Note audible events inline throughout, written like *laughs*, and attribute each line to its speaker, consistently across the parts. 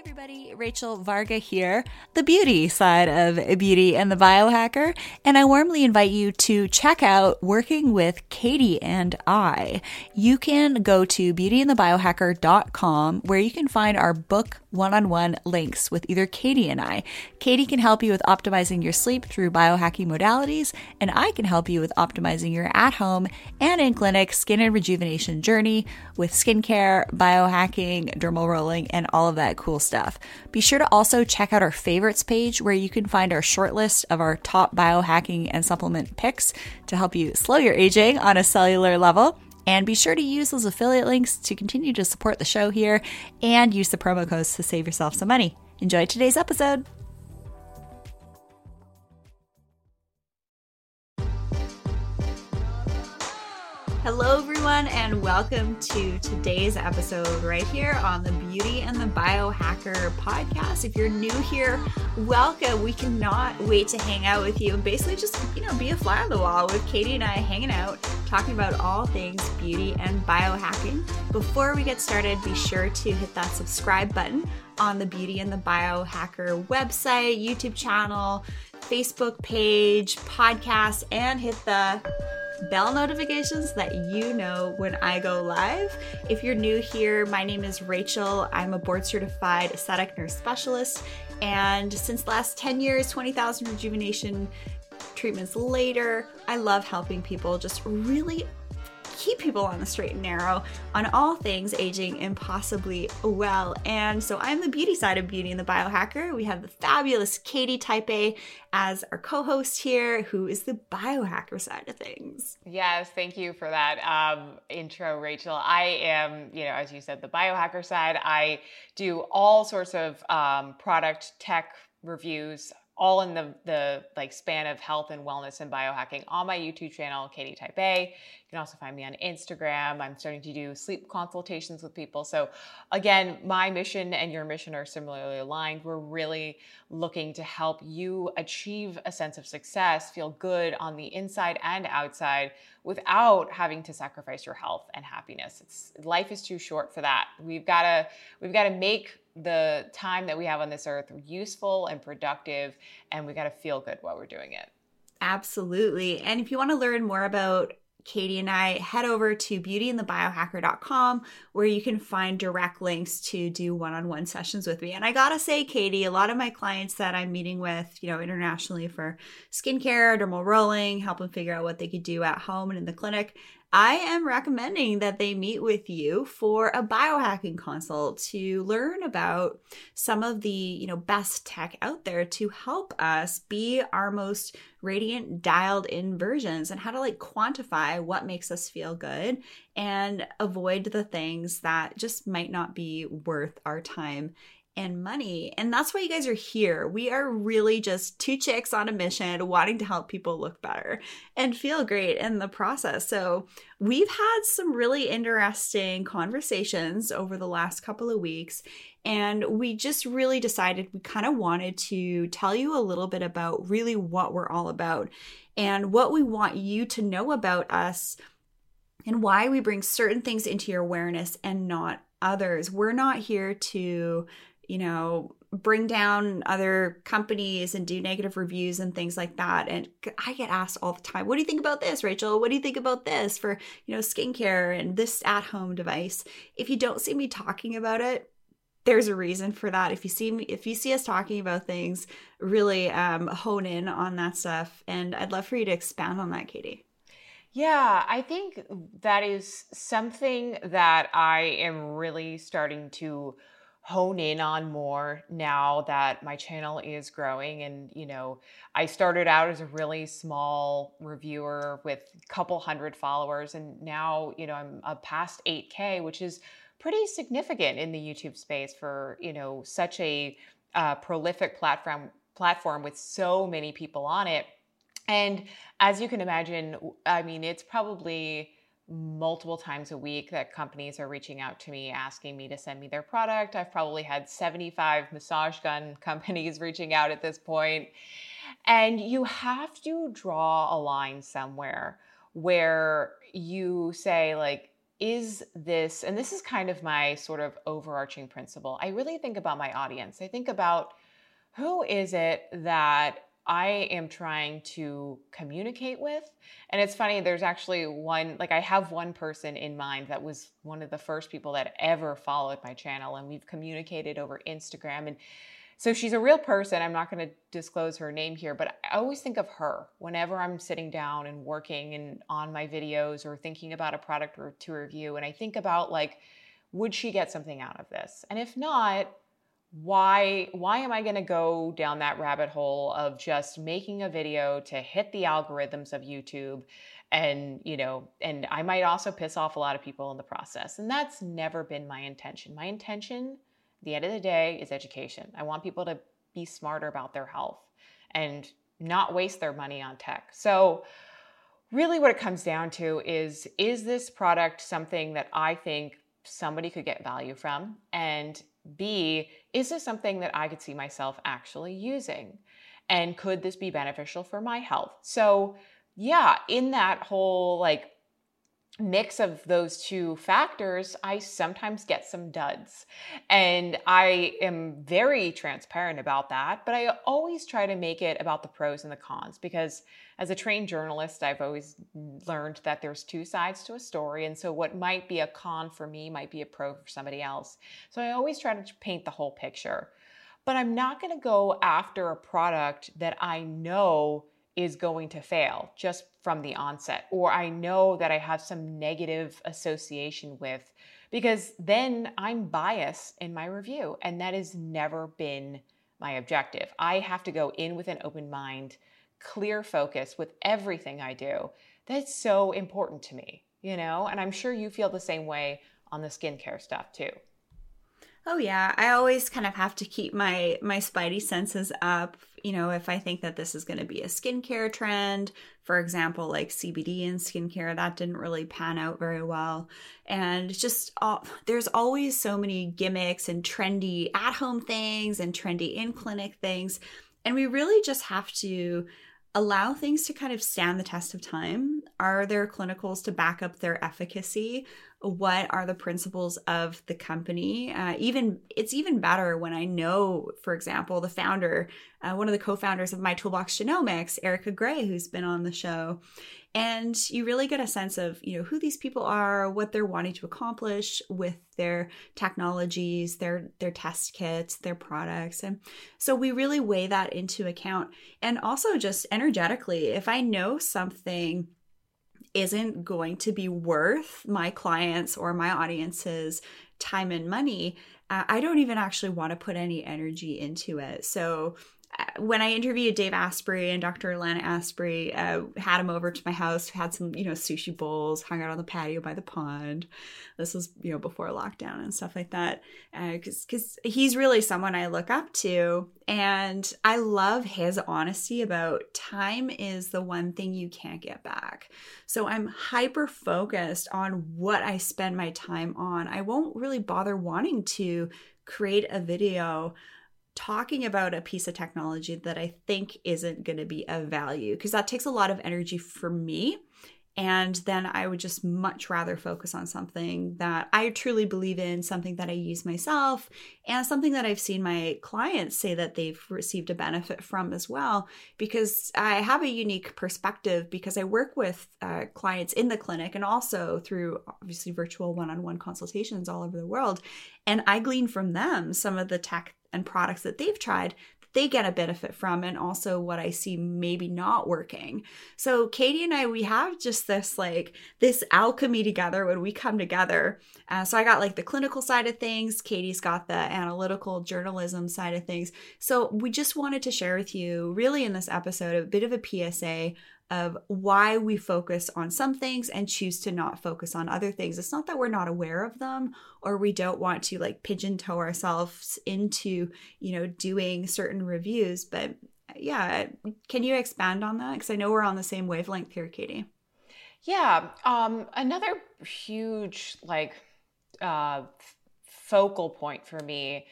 Speaker 1: everybody, Rachel Varga here, the beauty side of Beauty and the Biohacker, and I warmly invite you to check out Working with Katie and I. You can go to beautyandthebiohacker.com where you can find our book one-on-one links with either Katie and I. Katie can help you with optimizing your sleep through biohacking modalities, and I can help you with optimizing your at-home and in-clinic skin and rejuvenation journey with skincare, biohacking, dermal rolling, and all of that cool stuff. Be sure to also check out our favorites page where you can find our short list of our top biohacking and supplement picks to help you slow your aging on a cellular level. And be sure to use those affiliate links to continue to support the show here and use the promo codes to save yourself some money. Enjoy today's episode. Hello, everyone, and welcome to today's episode right here on the Beauty and the Biohacker podcast. If you're new here, welcome. We cannot wait to hang out with you and basically just, you know, be a fly on the wall with Katie and I hanging out, talking about all things beauty and biohacking. Before we get started, be sure to hit that subscribe button on the Beauty and the Biohacker website, YouTube channel, Facebook page, podcast, and hit the bell notifications that you know when I go live. If you're new here, my name is Rachel. I'm a board certified aesthetic nurse specialist. And since last 10 years, 20,000 rejuvenation treatments later, I love helping people just really keep people on the straight and narrow on all things aging impossibly well. And so I'm the beauty side of Beauty and the Biohacker. We have the fabulous Katie Type A as our co host here, who is the biohacker side of things.
Speaker 2: Yes, thank you for that um, intro, Rachel. I am, you know, as you said, the biohacker side. I do all sorts of um, product tech reviews all in the the like span of health and wellness and biohacking on my YouTube channel, Katie Type A. You can also find me on Instagram. I'm starting to do sleep consultations with people. So again, my mission and your mission are similarly aligned. We're really looking to help you achieve a sense of success, feel good on the inside and outside without having to sacrifice your health and happiness. It's life is too short for that. We've got to we've got to make the time that we have on this earth useful and productive, and we got to feel good while we're doing it.
Speaker 1: Absolutely. And if you want to learn more about Katie and I, head over to beautyandthebiohacker.com where you can find direct links to do one on one sessions with me. And I gotta say, Katie, a lot of my clients that I'm meeting with, you know, internationally for skincare, dermal rolling, help them figure out what they could do at home and in the clinic, I am recommending that they meet with you for a biohacking consult to learn about some of the, you know, best tech out there to help us be our most radiant dialed in versions and how to like quantify what makes us feel good and avoid the things that just might not be worth our time and money. And that's why you guys are here. We are really just two chicks on a mission wanting to help people look better and feel great in the process. So, we've had some really interesting conversations over the last couple of weeks. And we just really decided we kind of wanted to tell you a little bit about really what we're all about and what we want you to know about us and why we bring certain things into your awareness and not others. We're not here to you know, bring down other companies and do negative reviews and things like that. And I get asked all the time, what do you think about this, Rachel? What do you think about this for, you know, skincare and this at home device? If you don't see me talking about it, there's a reason for that. If you see me, if you see us talking about things, really um, hone in on that stuff. And I'd love for you to expand on that, Katie.
Speaker 2: Yeah, I think that is something that I am really starting to hone in on more now that my channel is growing and you know i started out as a really small reviewer with a couple hundred followers and now you know i'm past 8k which is pretty significant in the youtube space for you know such a uh, prolific platform platform with so many people on it. And as you can imagine i mean it's probably multiple times a week that companies are reaching out to me asking me to send me their product. I've probably had 75 massage gun *laughs* companies reaching out at this point. And you have to draw a line somewhere where you say, like, is this, and this is kind of my sort of overarching principle. I really think about my audience. I think about who is it that I am trying to communicate with. And it's funny, there's actually one, like I have one person in mind that was one of the first people that ever followed my channel, and we've communicated over Instagram. And so she's a real person. I'm not going to disclose her name here, but I always think of her whenever I'm sitting down and working and on my videos or thinking about a product or to review. And I think about like, would she get something out of this? And if not, why why am i going to go down that rabbit hole of just making a video to hit the algorithms of youtube? And you know and i might also piss off a lot of people in the process and that's never been my intention. My intention the end of the day is education. I want people to be smarter about their health and not waste their money on tech. So really what it comes down to is is this product something that i think somebody could get value from? And B, is this something that I could see myself actually using? And could this be beneficial for my health? So, yeah, in that whole like mix of those two factors, I sometimes get some duds. And I am very transparent about that, but I always try to make it about the pros and the cons because as a trained journalist, I've always learned that there's two sides to a story. And so what might be a con for me might be a pro for somebody else. So I always try to paint the whole picture. But I'm not going to go after a product that I know is going to fail just from the onset, or I know that I have some negative association with, because then I'm biased in my review. And that has never been my objective. I have to go in with an open mind, clear focus with everything I do. That's so important to me, you know? And I'm sure you feel the same way on the skincare stuff too.
Speaker 1: Oh yeah, I always kind of have to keep my my spidey senses up. You know, if I think that this is going to be a skincare trend, for example, like CBD in skincare, that didn't really pan out very well. And just all, there's always so many gimmicks and trendy at home things and trendy in clinic things, and we really just have to allow things to kind of stand the test of time. Are there clinicals to back up their efficacy? What are the principles of the company? Uh, even it's even better when i know for example the founder uh, one of the co-founders of my toolbox genomics erica gray who's been on the show. And you really get a sense of you know who these people are what they're wanting to accomplish with their technologies their their test kits their products. And so we really weigh that into account. And also just energetically if i know something isn't going to be worth my clients or my audience's time and money, I don't even actually want to put any energy into it. So when I interviewed Dave Asprey and Dr. Lana Asprey, uh, had him over to my house, had some, you know, sushi bowls, hung out on the patio by the pond. This was, you know, before lockdown and stuff like that. Because uh, because he's really someone I look up to. And I love his honesty about time is the one thing you can't get back. So I'm hyper focused on what I spend my time on. I won't really bother wanting to create a video talking about a piece of technology that I think isn't going to be of value because that takes a lot of energy for me. And then I would just much rather focus on something that I truly believe in, something that I use myself, and something that I've seen my clients say that they've received a benefit from as well. Because I have a unique perspective because I work with uh, clients in the clinic and also through obviously virtual one on one consultations all over the world. And I glean from them some of the tech and products that they've tried that they get a benefit from and also what I see maybe not working. So Katie and I we have just this like this alchemy together when we come together. Uh, so I got like the clinical side of things, Katie's got the analytical journalism side of things. So we just wanted to share with you really in this episode a bit of a PSA of why we focus on some things and choose to not focus on other things. It's not that we're not aware of them or we don't want to like pigeon toe ourselves into, you know, doing certain reviews, but yeah, can you expand on that? Because I know we're on the same wavelength here, Katie.
Speaker 2: Yeah. Um, another huge like uh, focal point for me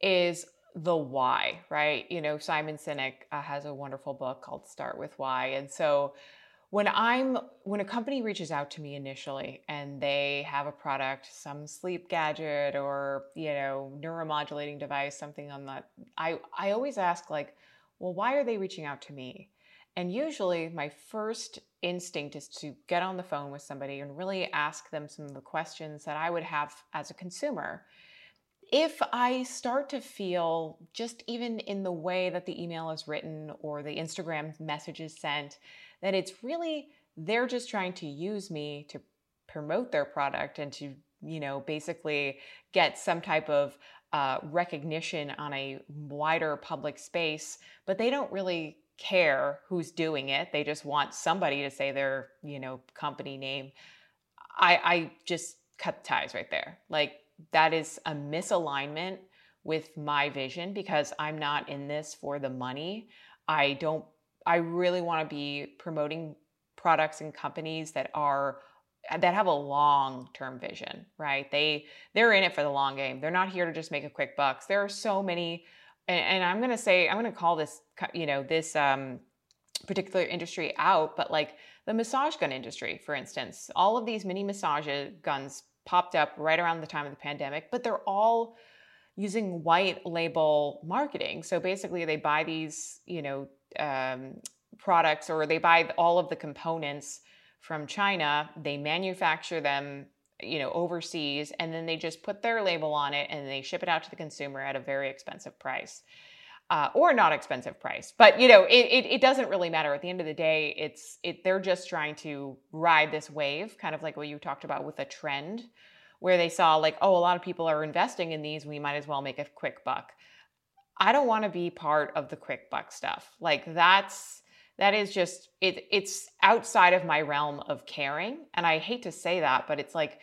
Speaker 2: is the why, right? You know, Simon Sinek uh, has a wonderful book called Start with Why. And so when I'm when a company reaches out to me initially and they have a product, some sleep gadget or you know neuromodulating device, something on that, I I always ask like, well, why are they reaching out to me? And usually my first instinct is to get on the phone with somebody and really ask them some of the questions that I would have as a consumer. If I start to feel just even in the way that the email is written or the Instagram message is sent, that it's really they're just trying to use me to promote their product and to, you know, basically get some type of uh, recognition on a wider public space, but they don't really care who's doing it. They just want somebody to say their, you know, company name. I, I just cut ties right there. Like that is a misalignment with my vision because I'm not in this for the money. I don't I really want to be promoting products and companies that are that have a long-term vision, right? They they're in it for the long game. They're not here to just make a quick bucks. There are so many and, and I'm going to say I'm going to call this you know this um particular industry out, but like the massage gun industry, for instance, all of these mini massage guns popped up right around the time of the pandemic, but they're all using white label marketing. So basically, they buy these, you know, um, products or they buy all of the components from China. They manufacture them, you know, overseas, and then they just put their label on it and they ship it out to the consumer at a very expensive price. Uh, or not expensive price, but you know it, it, it, doesn't really matter. At the end of the day, it's it they're just trying to ride this wave, kind of like what you talked about with a trend, where they saw like, oh, a lot of people are investing in these, we might as well make a quick buck. I don't want to be part of the quick buck stuff. Like that's that is just it it's outside of my realm of caring and I hate to say that but it's like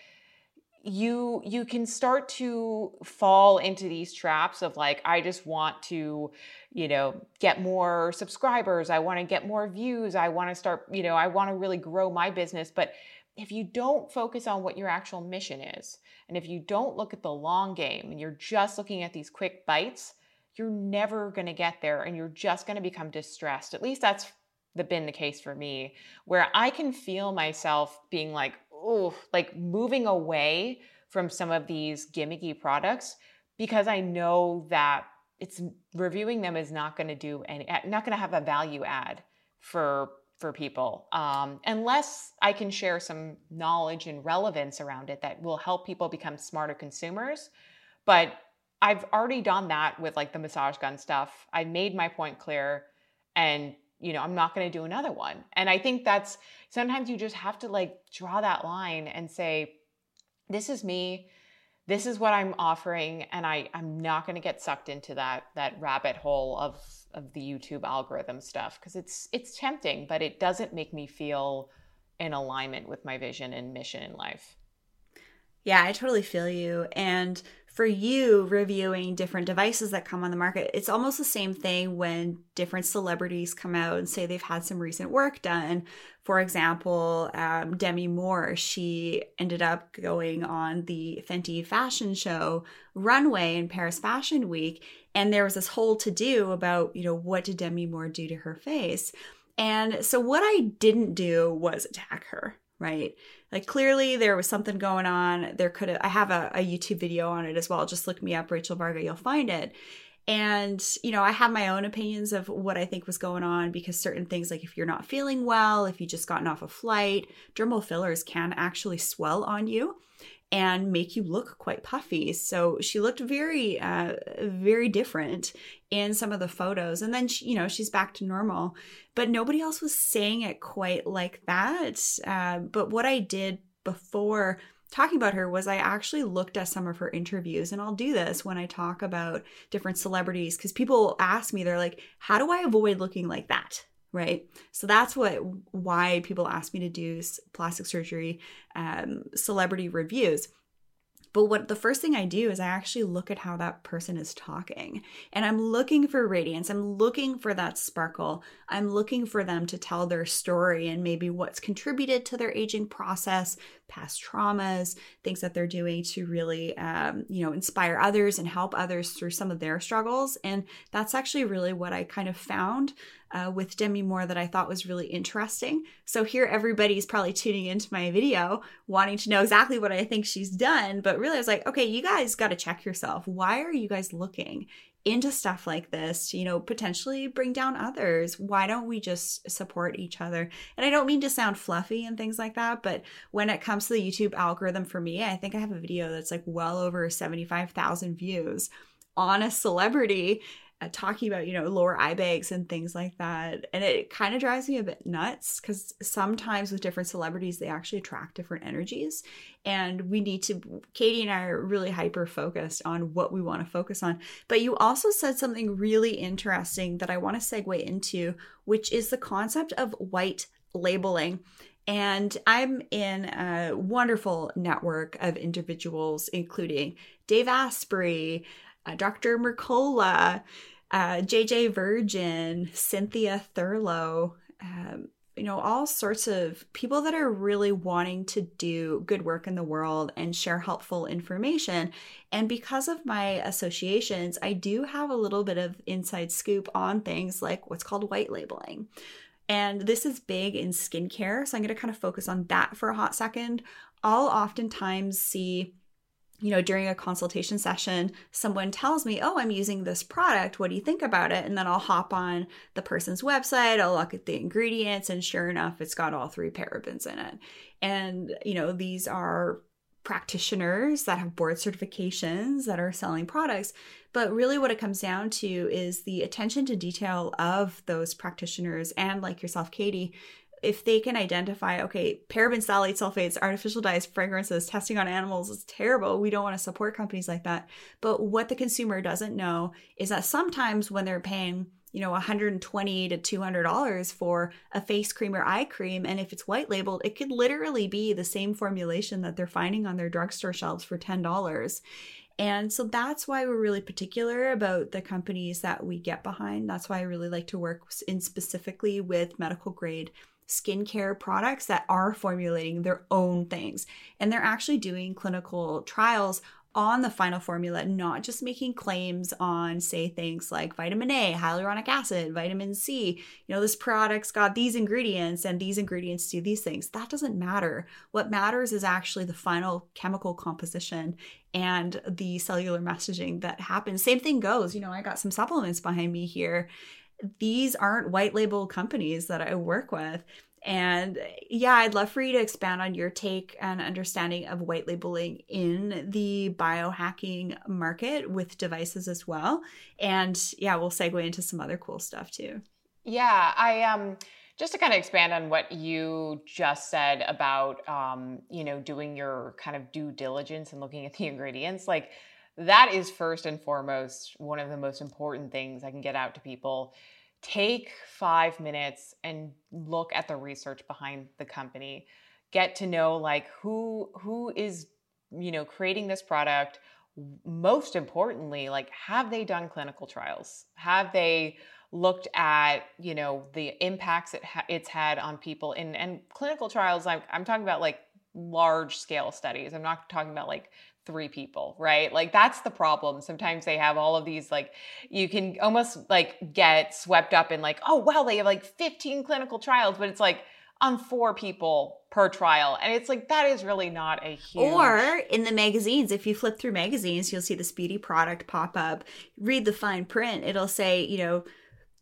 Speaker 2: you you can start to fall into these traps of like I just want to you know get more subscribers, I want to get more views, I want to start, you know, I want to really grow my business. But if you don't focus on what your actual mission is and if you don't look at the long game and you're just looking at these quick bites, you're never going to get there and you're just going to become distressed. At least that's the, been the case for me, where I can feel myself being like, oh, like moving away from some of these gimmicky products because I know that it's reviewing them is not going to do any, not going to have a value add for for people um, unless i can share some knowledge and relevance around it that will help people become smarter consumers but I've already done that with like the massage gun stuff. I made my point clear and you know, I'm not going to do another one. And I think that's sometimes you just have to like draw that line and say this is me. This is what I'm offering and I I'm not going to get sucked into that that rabbit hole of of the YouTube algorithm stuff because it's it's tempting, but it doesn't make me feel in alignment with my vision and mission in life.
Speaker 1: Yeah, I totally feel you. And for you reviewing different devices that come on the market, it's almost the same thing when different celebrities come out and say they've had some recent work done. For example, um, Demi Moore, she ended up going on the Fendi fashion show runway in Paris Fashion Week. And there was this whole to do about, you know, what did Demi Moore do to her face? And so what I didn't do was attack her, right? Like clearly there was something going on. There could have I have a, a YouTube video on it as well. Just look me up, Rachel Varga, you'll find it. And, you know, I have my own opinions of what I think was going on because certain things, like if you're not feeling well, if you just gotten off a flight, dermal fillers can actually swell on you and make you look quite puffy. So she looked very, uh, very different in some of the photos. And then, she, you know, she's back to normal, but nobody else was saying it quite like that. Uh, but what I did before talking about her was I actually looked at some of her interviews and I'll do this when I talk about different celebrities because people ask me they're like how do I avoid looking like that right so that's what why people ask me to do plastic surgery um, celebrity reviews but what the first thing I do is I actually look at how that person is talking. And I'm looking for radiance. I'm looking for that sparkle. I'm looking for them to tell their story and maybe what's contributed to their aging process, past traumas, things that they're doing to really, um, you know, inspire others and help others through some of their struggles. And that's actually really what I kind of found uh, with Demi Moore that I thought was really interesting. So here, everybody's probably tuning into my video wanting to know exactly what I think she's done. But really, I was like, okay, you guys got to check yourself. Why are you guys looking? Into stuff like this to, you know, potentially bring down others. Why don't we just support each other? And I don't mean to sound fluffy and things like that, but when it comes to the YouTube algorithm for me, I think I have a video that's like well over 75,000 views on a celebrity talking about you know lower eye bags and things like that. And it kind of drives me a bit nuts because sometimes with different celebrities they actually attract different energies. And we need to katie and i are really hyper focused on what we want to focus on. But you also said something really interesting that i want to segue into which is the concept of white labeling. And I'm in a wonderful network of individuals, including Dave Asprey, uh, Dr. Mercola, uh, JJ Virgin, Cynthia Thurlow, um, you know, all sorts of people that are really wanting to do good work in the world and share helpful information. And because of my associations, I do have a little bit of inside scoop on things like what's called white labeling. And this is big in skincare. So I'm going to kind of focus on that for a hot second. I'll oftentimes see you know, during a consultation session, someone tells me, Oh, I'm using this product. What do you think about it? And then I'll hop on the person's website, I'll look at the ingredients, and sure enough, it's got all three parabens in it. And, you know, these are practitioners that have board certifications that are selling products. But really, what it comes down to is the attention to detail of those practitioners and, like yourself, Katie, if they can identify, okay, paraben phthalate sulfates, artificial dyes, fragrances, testing on animals is terrible. We don't want to support companies like that. But what the consumer doesn't know is that sometimes when they're paying, you know, 120 to 200 dollars for a face cream or eye cream, and if it's white labeled, it could literally be the same formulation that they're finding on their drugstore shelves for 10 dollars. And so that's why we're really particular about the companies that we get behind. That's why I really like to work in specifically with medical grade skincare products that are formulating their own things. And they're actually doing clinical trials on the final formula, not just making claims on, say, things like vitamin A, hyaluronic acid, vitamin C. You know, this product's got these ingredients and these ingredients do these things. That doesn't matter. What matters is actually the final chemical composition and the cellular messaging that happens. Same thing goes. You know, I got some supplements behind me here these aren't white label companies that I work with. And yeah, I'd love for you to expand on your take and understanding of white labeling in the biohacking market with devices as well. And yeah, we'll segue into some other cool stuff too.
Speaker 2: Yeah, I um just to kind of expand on what you just said about um, you know, doing your kind of due diligence and looking at the *laughs* ingredients, like that is first and foremost one of the most important things I can get out to people. Take five minutes and look at the research behind the company. Get to know like who who is you know creating this product. Most importantly, like have they done clinical trials? Have they looked at you know the impacts it ha- it's had on people in and clinical trials? I'm I'm talking about like large scale studies. I'm not talking about like three people, right? Like that's the problem. Sometimes they have all of these like you can almost like get swept up in like, oh wow, they have like 15 clinical trials, but it's like on four people per trial. And it's like that is really not a huge
Speaker 1: Or in the magazines, if you flip through magazines, you'll see this beauty product pop up. Read the fine print. It'll say, you know,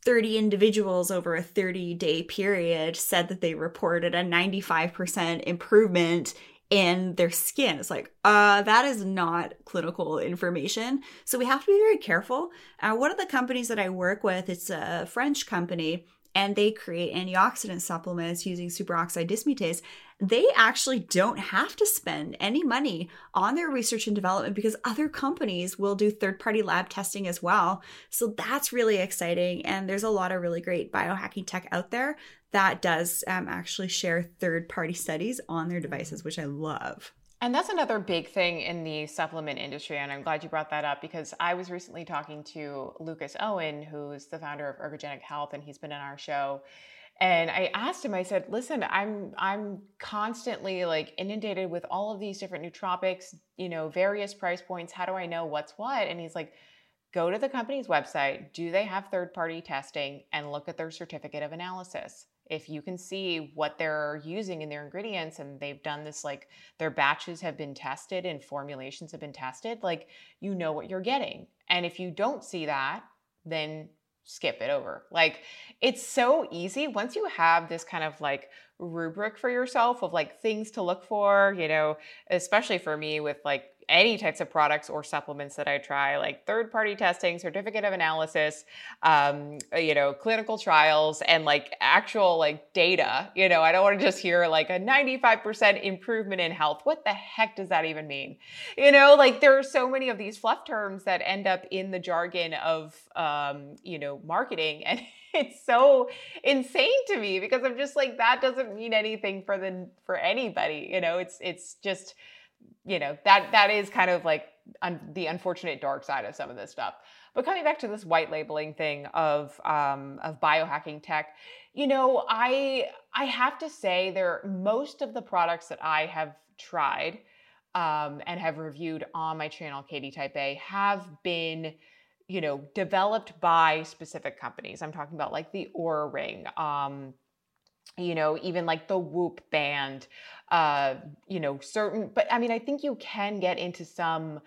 Speaker 1: 30 individuals over a 30 day period said that they reported a 95% improvement in their skin. It's like, uh, that is not clinical information. So we have to be very careful. Uh, one of the companies that I work with, it's a French company, and they create antioxidant supplements using superoxide dismutase. They actually don't have to spend any money on their research and development because other companies will do third party lab testing as well. So that's really exciting. And there's a lot of really great biohacking tech out there that does um, actually share third party studies on their devices, which I love.
Speaker 2: And that's another big thing in the supplement industry. And I'm glad you brought that up because I was recently talking to Lucas Aoun, who's the founder of Ergogenic Health, and he's been in our show. and I asked him, I said, listen, I'm I'm constantly like inundated with all of these different nootropics, you know, various price points. How do I know what's what? And he's like, go to the company's website. Do they have third-party testing and look at their certificate of analysis? If you can see what they're using in their ingredients and they've done this like their batches have been tested and formulations have been tested, like you know what you're getting. And if you don't see that, then skip it over. Like it's so easy once you have this kind of like rubric for yourself of like things to look for, you know, especially for me with like any types of products or supplements that I try, like third party testing, certificate of analysis, um, you know, clinical trials, and like actual like data. You know, I don't want to just hear like a 95% improvement in health. What the heck does that even mean? You know, like there are so many of these fluff terms that end up in the jargon of, um, you know, marketing. *laughs* And it's so insane to me because I'm just like, that doesn't mean anything for the, for anybody. You know, it's, it's just, you know that that is kind of like un- the unfortunate dark side of some of this stuff. But coming back to this white labeling thing of um, of biohacking tech you know i i have to say there most of the products that i have tried um, and have reviewed on my channel katie type a have been you know developed by specific companies. I'm talking about like the Oura ring um, you know even like the whoop band uh you know certain but i mean i think you can get into some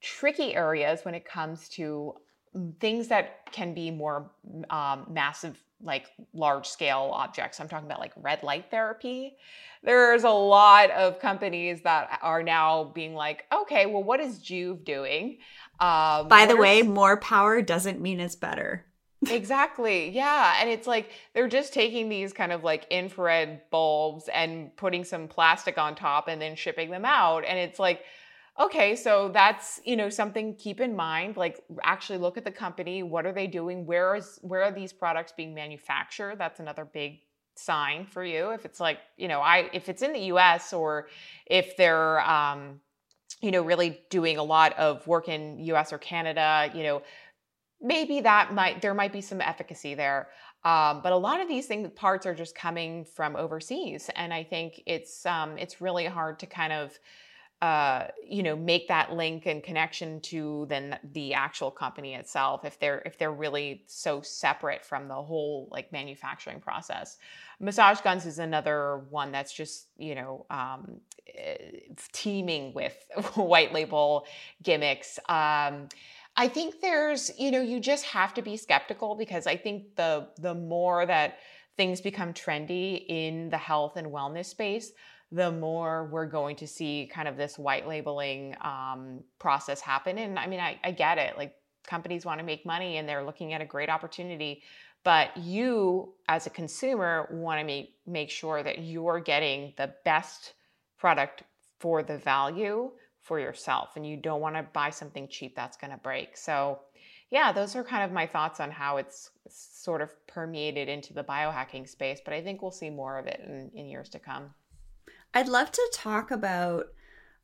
Speaker 2: tricky areas when it comes to mm, things that can be more um, massive like large scale objects. I'm talking about like red light therapy. There's a lot of companies that are now being like okay well what is Joovv doing?
Speaker 1: Um, by the way more power doesn't mean it's better *laughs*
Speaker 2: exactly. Yeah. And it's like they're just taking these kind of like infrared bulbs and putting some plastic on top and then shipping them out. And it's like, okay, so that's, you know, something keep in mind. Like actually look at the company. What are they doing? Where is where are these products being manufactured? That's another big sign for you. If it's like, you know, I if it's in the US or if they're um, you know, really doing a lot of work in US or Canada, you know, maybe that might there might be some efficacy there um, but a lot of these things parts are just coming from overseas and i think it's um, it's really hard to kind of uh, you know make that link and connection to then the actual company itself if they're if they're really so separate from the whole like manufacturing process. Massage guns is another one that's just you know um, eh, teeming with *laughs* white label gimmicks um, I think there's, you know, you just have to be skeptical because I think the the more that things become trendy in the health and wellness space, the more we're going to see kind of this white labeling um, process happen. And I mean, I, I get it. Like companies want to make money and they're looking at a great opportunity. But you, as a consumer, want to make, make sure that you're getting the best product for the value for yourself and you don't want to buy something cheap that's going to break. So, yeah, those are kind of my thoughts on how it's sort of permeated into the biohacking space, but I think we'll see more of it in, in years to come.
Speaker 1: I'd love to talk about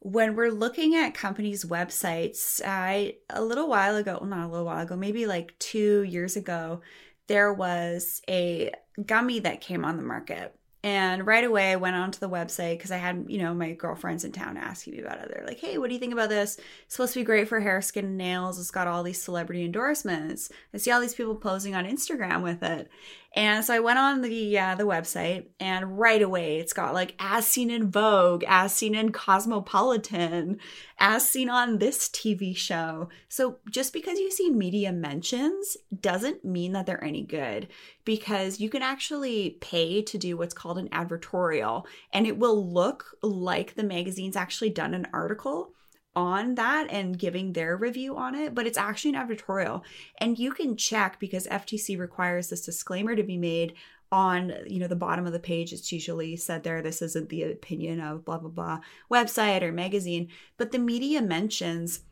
Speaker 1: when we're looking at companies' websites. I a little while ago, well, not a little while ago, maybe like two years ago, there was a gummy that came on the market and right away, I went onto the website because I had, you know, my girlfriends in town asking me about it. They're like, hey, what do you think about this? It's supposed to be great for hair, skin, and nails. It's got all these celebrity endorsements. I see all these people posing on Instagram with it. And so I went on the uh, the website, and right away it's got like as seen in Vogue, as seen in Cosmopolitan, as seen on this TV show. So just because you see media mentions doesn't mean that they're any good, because you can actually pay to do what's called an advertorial, and it will look like the magazine's actually done an article on that and giving their review on it, but it's actually an editorial. And you can check because FTC requires this disclaimer to be made on you know the bottom of the page. It's usually said there this isn't the opinion of blah blah blah website or magazine. But the media mentions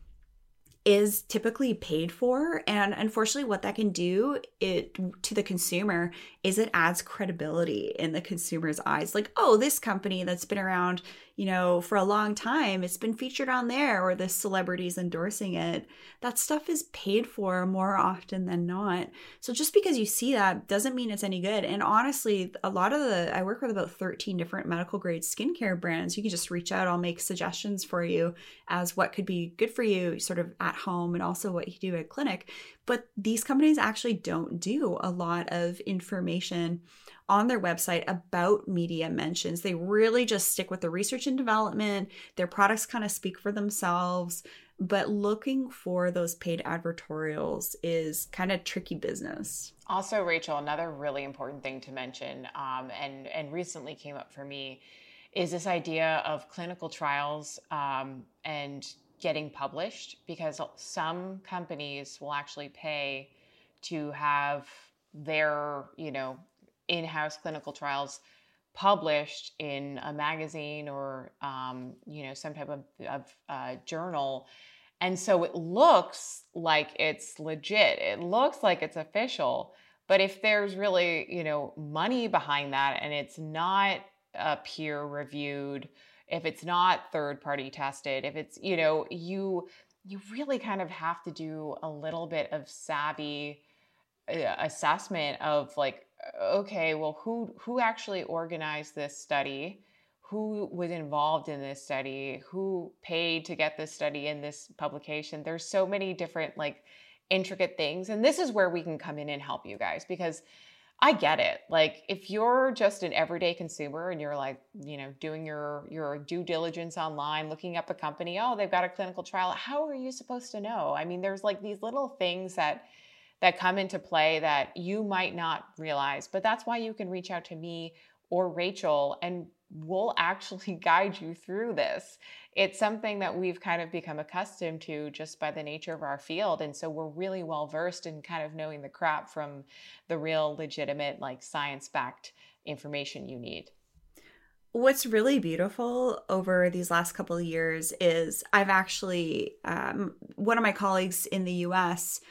Speaker 1: is typically paid for and unfortunately what that can do it to the consumer is it adds credibility in the consumer's eyes. Like oh this company that's been around you know, for a long time, it's been featured on there or the celebrities endorsing it. That stuff is paid for more often than not. So just because you see that doesn't mean it's any good. And honestly, a lot of the, I work with about 13 different medical grade skincare brands. You can just reach out. I'll make suggestions for you as what could be good for you sort of at home and also what you do at clinic. But these companies actually don't do a lot of information on their website about media mentions. They really just stick with the research and development. Their products kind of speak for themselves, but looking for those paid advertorials is kind of tricky business.
Speaker 2: Also, Rachel, another really important thing to mention, um, and and recently came up for me, is this idea of clinical trials um, and getting published because some companies will actually pay to have their you know in-house clinical trials published in a magazine or um, you know some type of, of uh, journal. And so it looks like it's legit. It looks like it's official. But if there's really you know money behind that and it's not uh, peer reviewed if it's not third party tested if it's you know you you really kind of have to do a little bit of savvy uh, assessment of like okay, well, who who actually organized this study? Who was involved in this study? Who paid to get this study in this publication? There's so many different like intricate things, and this is where we can come in and help you guys because I get it. Like if you're just an everyday consumer and you're like, you know, doing your your due diligence online, looking up a company, oh, they've got a clinical trial. How are you supposed to know? I mean, there's like these little things that that come into play that you might not realize. But that's why you can reach out to me or Rachel and we'll *laughs* actually guide you through this. It's something that we've kind of become accustomed to just by the nature of our field. And so we're really well versed in kind of knowing the crap from the real legitimate, like science backed information you need.
Speaker 1: What's really beautiful over these last couple of years is I've actually, um, one of my colleagues in the US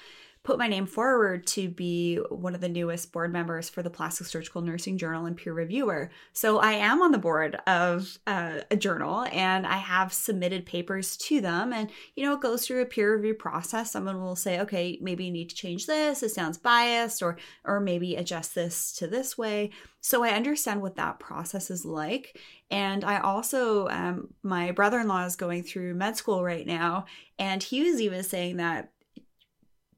Speaker 1: put my name forward to be one of the newest board members for the Plastic Surgical Nursing Journal and peer reviewer. So I am on the board of uh, a journal and I have submitted papers to them. And, you know, it goes through a peer review process. Someone will say, okay, maybe you need to change this. It sounds biased or, or maybe adjust this to this way. So I understand what that process is like. And I also, um, my brother in law is going through med school right now. And he was even saying that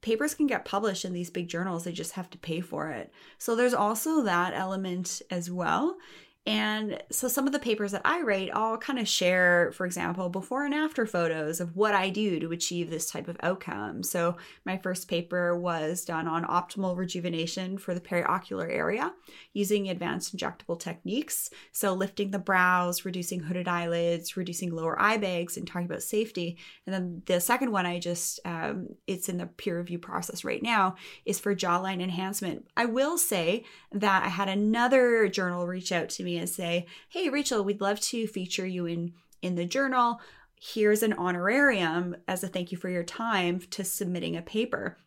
Speaker 1: papers can get published in these big journals, they just have to pay for it. So there's also that element as well. And so some of the papers that I write, I'll kind of share, for example, before and after photos of what I do to achieve this type of outcome. So my first paper was done on optimal rejuvenation for the periocular area using advanced injectable techniques. So lifting the brows, reducing hooded eyelids, reducing lower eye bags, and talking about safety. And then the second one I just, um, it's in the peer review process right now, is for jawline enhancement. I will say that I had another journal reach out to me and say, "Hey, Rachel, we'd love to feature you in in the journal. Here's an honorarium as a thank you for your time to submitting a paper."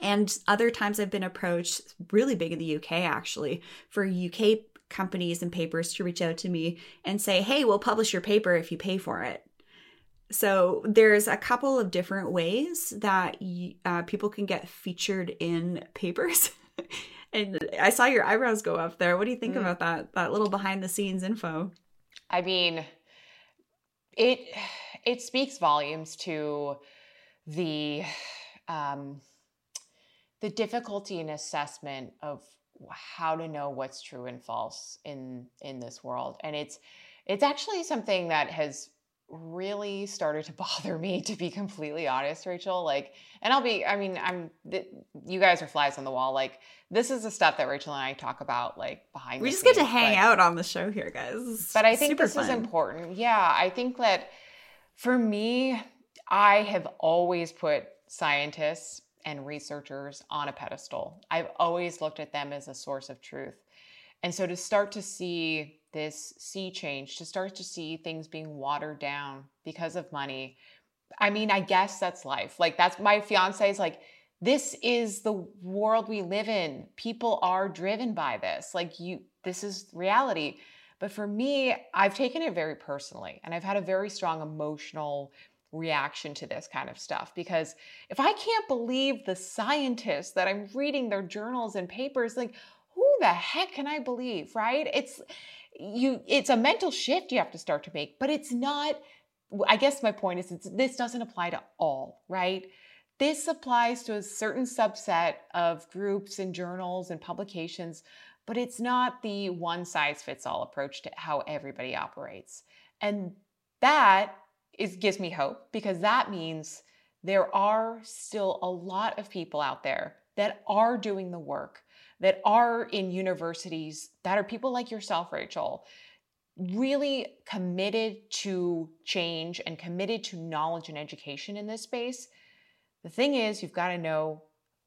Speaker 1: And other times I've been approached, really big in the UK actually, for UK companies and papers to reach out to me and say, "Hey, we'll publish your paper if you pay for it." So there's a couple of different ways that uh, people can get featured in papers. *laughs* And I saw your eyebrows go up there. What do you think mm. about that that little behind the scenes info?
Speaker 2: I mean, it it speaks volumes to the um, the difficulty in assessment of how to know what's true and false in in this world, and it's it's actually something that has really started to *laughs* bother me to be completely honest rachel like and i'll be i mean i'm th- you guys are flies on the wall like this is the stuff that rachel and i talk about like behind
Speaker 1: we just
Speaker 2: scenes,
Speaker 1: get to hang but, out on the show here guys.
Speaker 2: But i think this fun. is important. Yeah i think that for me i have always put scientists and researchers on a pedestal. I've always looked at them as a source of truth. And so to start to see this sea change, to start to see things being watered down because of money. I mean, I guess that's life. Like that's my fiance is like, this is the world we live in. People are driven by this. Like you, this is reality. But for me, I've taken it very personally and I've had a very strong emotional reaction to this kind of stuff because if I can't believe the scientists that I'm reading their journals and papers, like who the heck can I believe, right? It's you it's a mental shift you have to start to make, but it's not I guess my point is this doesn't apply to all, right? This applies to a certain subset of groups and journals and publications, but it's not the one size fits all approach to how everybody operates. And that is gives me hope because that means there are still a lot of people out there that are doing the work, that are in universities, that are people like yourself, Rachel, really committed to change and committed to knowledge and education in this space. The thing is, you've got to know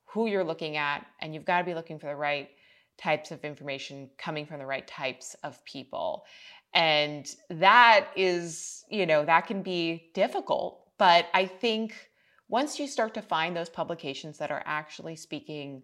Speaker 2: who you're looking at and you've got to be looking for the right types of information coming from the right types of people. And that is, you know, that can be difficult. But I think once you start to find those publications that are actually speaking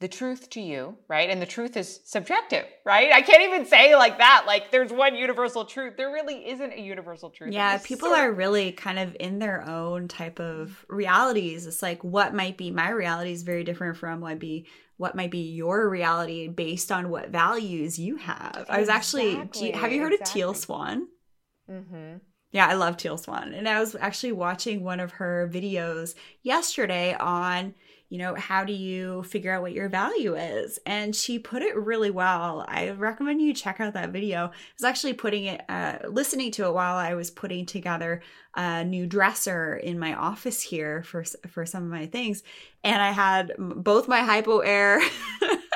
Speaker 2: the truth to you, right? And the truth is subjective, right? I can't even say like that, like there's one universal truth. There really isn't a universal truth.
Speaker 1: Yeah, people so- are really kind of in their own type of realities. It's like what might be my reality is very different from what be what might be your reality based on what values you have. Exactly. I was actually, you, have you heard exactly. of Teal Swan? Mm-hmm. Yeah, I love Teal Swan. And I was actually watching one of her videos yesterday on you know, how do you figure out what your value is? And she put it really well. I recommend you check out that video. I was actually putting it, uh, listening to it while I was putting together a new dresser in my office here for for some of my things, and I had both my HypoAir *laughs*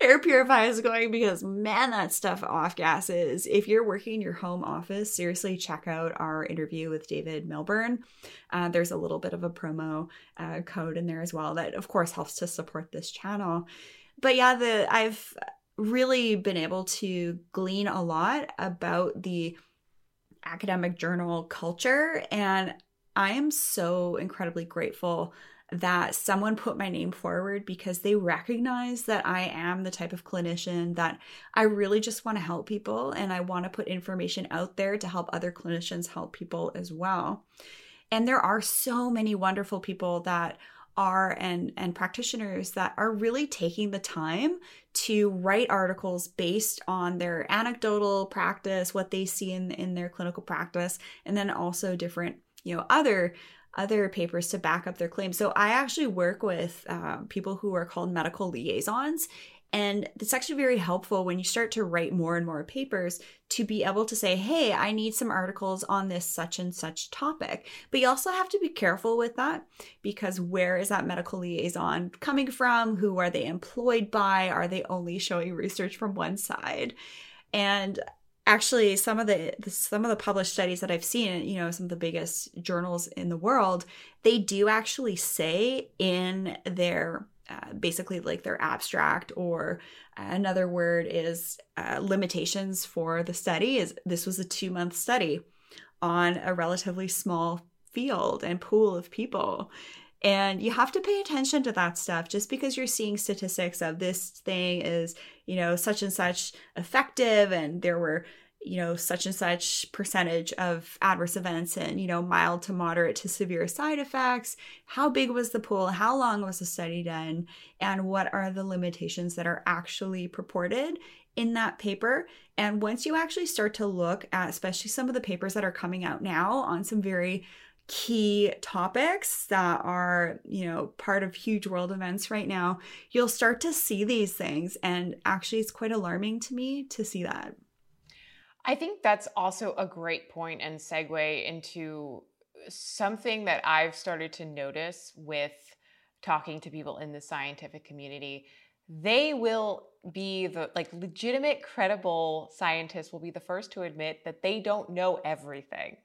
Speaker 1: air purifiers going because man, that stuff off gases. If you're working in your home office, seriously check out our interview with David Milburn. Uh, there's a little bit of a promo uh, code in there as well that, of course, helps to support this channel. But yeah, the I've really been able to glean a lot about the academic journal culture and I am so incredibly grateful that someone put my name forward because they recognize that I am the type of clinician that I really just want to help people and I want to put information out there to help other clinicians help people as well. And there are so many wonderful people that are and and practitioners that are really taking the time to write articles based on their anecdotal practice what they see in in their clinical practice and then also different you know other other papers to back up their claims. So I actually work with uh, people who are called medical liaisons. And it's actually very helpful when you start to write more and more papers to be able to say, hey, I need some articles on this such and such topic. But you also have to be careful with that because where is that medical liaison coming from? Who are they employed by? Are they only showing research from one side? And actually some of the, some of the published studies that i've seen you know some of the biggest journals in the world they do actually say in their uh, basically like their abstract or another word is uh, limitations for the study is this was a two month study on a relatively small field and pool of people and you have to pay attention to that stuff just because you're seeing statistics of this thing is, you know, such and such effective and there were, you know, such and such percentage of adverse events and, you know, mild to moderate to severe side effects. How big was the pool? How long was the study done? And what are the limitations that are actually purported in that paper. And once you actually start to look at, especially some of the papers that are coming out now on some very key topics that are, you know, part of huge world events right now, you'll start to see these things. And actually, it's quite alarming to me to see that.
Speaker 2: I think that's also a great point and segue into something that I've started to notice with talking to people in the scientific community. They will be the like legitimate, credible scientists will be the first to admit that they don't know everything.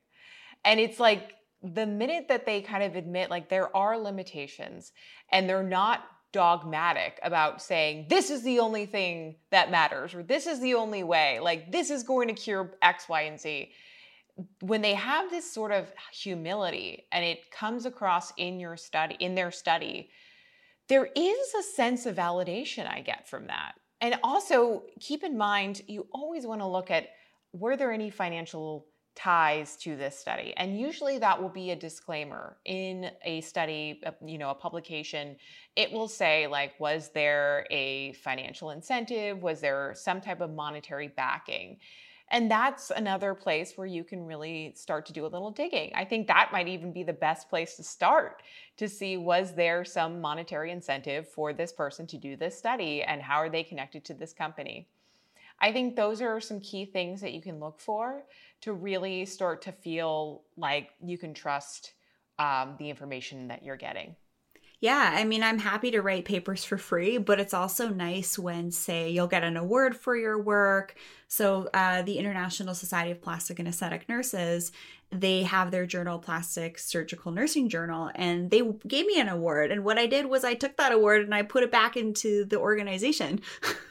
Speaker 2: And it's like the minute that they kind of admit like there are limitations and they're not dogmatic about saying this is the only thing that matters or this is the only way like this is going to cure x y and z when they have this sort of humility and it comes across in your study in their study there is a sense of validation i get from that. And also keep in mind, you always want to look at were there any financial ties to this study. And usually that will be a disclaimer. In a study uh, you know a publication it will say like was there a financial incentive? Was there some type of monetary backing? And that's another place where you can really start to do a little digging. I think that might even be the best place to start to see was there some monetary incentive for this person to do this study? And how are they connected to this company I think those are some key things that you can look for to really start to feel like you can trust um, the information that you're getting.
Speaker 1: Yeah, I mean, I'm happy to write papers for free, but it's also nice when, say, you'll get an award for your work. So, uh, the International Society of Plastic and Aesthetic Nurses, they have their journal, Plastic Surgical Nursing Journal, and they gave me an award. And what I did was I took that award and I put it back into the organization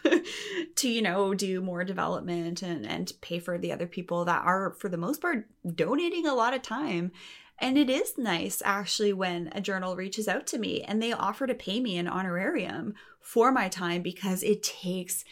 Speaker 1: *laughs* to, you know, do more development and, and pay for the other people that are, for the most part, donating a lot of time and it is nice actually when a journal reaches out to me and they offer to pay me an honorarium for my time because it takes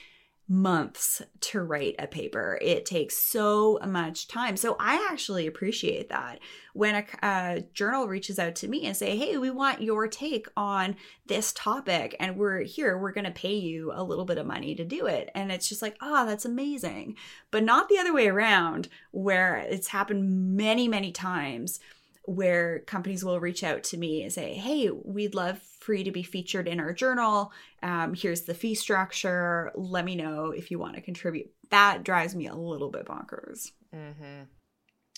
Speaker 1: months to write a paper. It takes so much time. So I actually appreciate that when a, a, journal reaches out to me and say, "Hey, we want your take on this topic and we're here, we're going to pay you a little bit of money to do it." And it's just like, "Oh, that's amazing." But not the other way around where it's happened many, many times where companies will reach out to me and say, Hey, we'd love for you to be featured in our journal. Um, here's the fee structure. Let me know if you want to contribute. That drives me a little bit bonkers.
Speaker 2: Mm-hmm.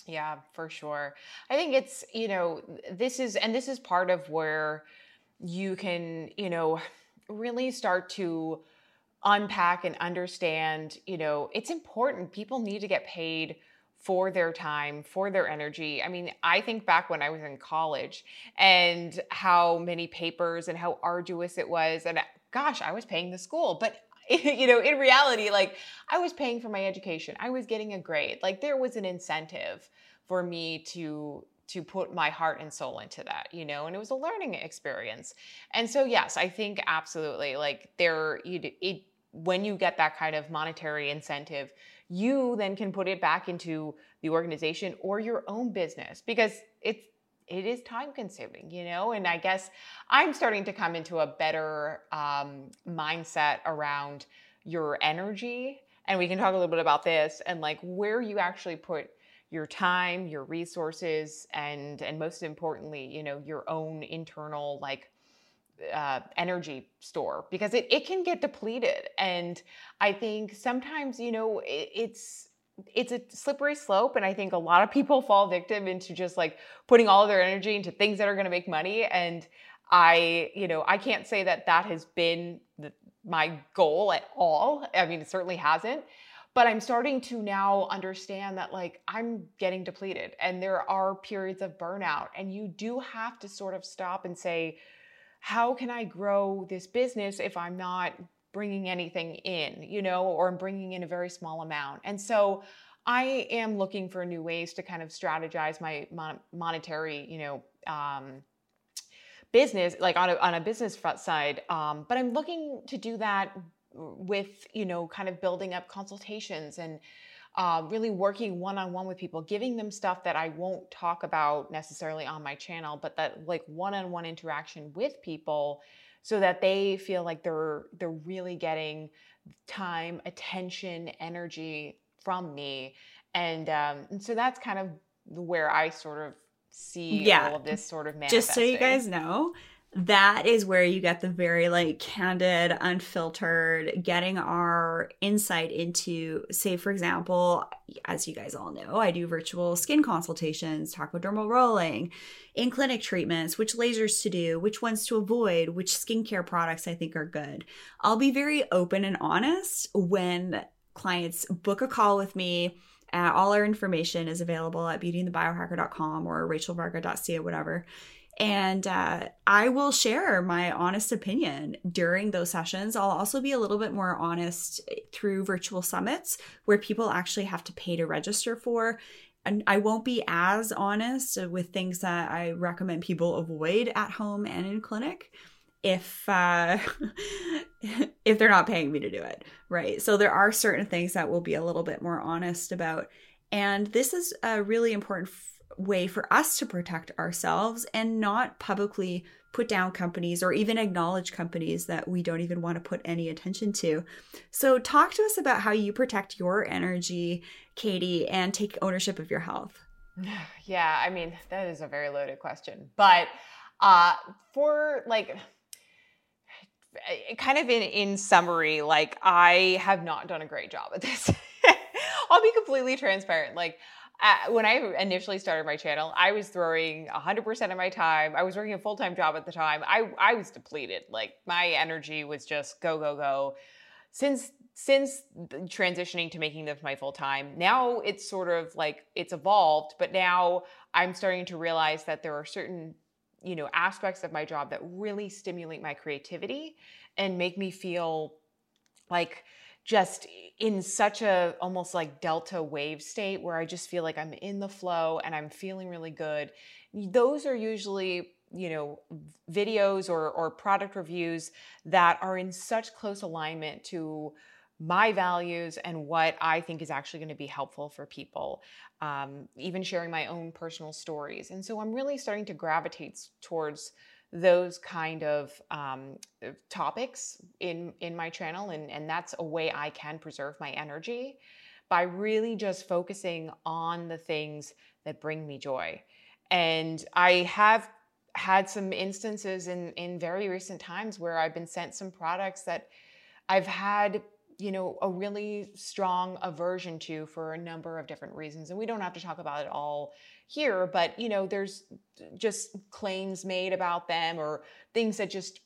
Speaker 2: Yeah, for sure. I think it's, you know, this is, and this is part of where you can, you know, really start to unpack and understand, you know, it's important. People need to get paid for their time, for their energy. I mean, I think back when I was in college and how many papers and how arduous it was. And gosh, I was paying the school, but *laughs* you know, in reality, like I was paying for my education. I was getting a grade. Like there was an incentive for me to to put my heart and soul into that, you know, and it was a learning experience. And so yes, I think absolutely like there you it when you get that kind of monetary incentive, you then can put it back into the organization or your own business because it's it is time consuming you know? And i guess i'm starting to come into a better um, mindset around your energy. And we can talk a little bit about this and like where you actually put your time your resources and and most importantly you know your own internal like uh, energy store because it, it can get depleted. And i think sometimes you know it, it's it's a slippery slope and i think a lot of people *laughs* fall victim into just like putting all of their energy into things that are going to make money. And i you know i can't say that that has been the, my goal at all. I mean it certainly hasn't. But i'm starting to now understand that like i'm getting depleted and there are periods of burnout and you do have to sort of stop and say how can I grow this business if I'm not bringing anything in, you know, or I'm bringing in a very small amount? And so I am looking for new ways to kind of strategize my mon- monetary, you know, um, business, like on a, on a business front side. Um, but I'm looking to do that with, you know, kind of building up consultations and uh, really working one on one with people, giving them stuff that I won't talk about necessarily on my channel, but that like one on one interaction with people so that they feel like they're they're really getting time, attention, energy from me, and um, and so that's kind of where I sort of see yeah. all of this sort of
Speaker 1: manifesting. Just so you guys know, that is where you get the very like candid, unfiltered, getting our insight into, say, for example, as you guys all know, I do virtual skin consultations, dermal rolling, in clinic treatments, which lasers to do, which ones to avoid, which skincare products I think are good. I'll be very open and honest when clients book a call with me. Uh, all our information is available at beautyandthebiohacker.com or rachelvarga.ca, whatever. And uh, I will share my honest opinion during those sessions. I'll also be a little bit more honest through virtual summits where people actually have to pay to register for. And I won't be as honest with things that I recommend people avoid at home and in clinic. if uh *laughs* if they're not paying me to do it right so there are certain things that we'll be a little bit more honest about and this is a really important way for us to protect ourselves and not publicly put down companies or even acknowledge companies that we don't even want to put any attention to. So, talk to us about how you protect your energy, Katie, and take ownership of your health. *sighs*
Speaker 2: Yeah, I mean, that is a very loaded question. But uh, for like, *sighs* kind of in, in summary, like, I have not done a great job at this. *laughs* I'll be completely transparent. Like, when I initially started my channel, I was throwing 100% of my time. I was working a full time job at the time. I, I was depleted. Like my energy was just go, go, go. Since since transitioning to making this my full time, now it's sort of like it's evolved, but now I'm starting to realize that there are certain you know aspects of my job that really stimulate my creativity and make me feel like just in such a almost like delta wave state where I just feel like I'm in the flow and I'm feeling really good. Those are usually you know videos or or product reviews that are in such close alignment to my values and what I think is actually going to be helpful for people, um, even sharing my own personal stories. And so I'm really starting to gravitate towards those kind of um, uh, topics in in my channel and and that's a way i can preserve my energy by really just focusing on the things that bring me joy. And i have had some instances in in very recent times where i've been sent some products that i've had you know a really strong aversion to for a number of different reasons and we don't have to talk about it all here, but you know, there's just claims made about them or things that just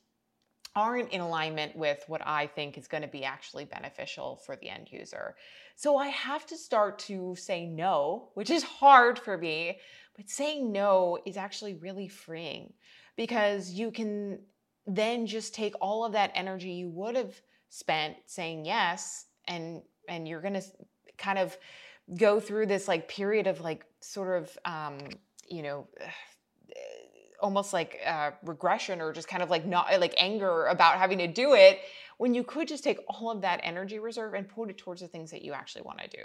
Speaker 2: aren't in alignment with what I think is going to be actually beneficial for the end user. So I have to start to say no, which is hard for me, but saying no is actually really freeing because you can then just take all of that energy you would have spent saying yes and and you're going to kind of go through this like period of like sort of um, you know *sighs* almost like uh, regression or just kind of like not like anger about having to do it when you could just take all of that energy reserve and put it towards the things that you actually want to do.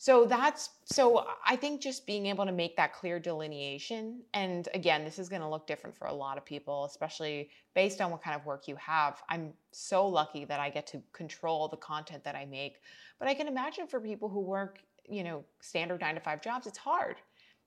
Speaker 2: So that's so i think just being able to make that clear delineation and again this is going to look different for a lot of people especially based on what kind of work you have. I'm so lucky that i get to control the content that i make but i can imagine for people who work you know, standard nine to five jobs, it's hard.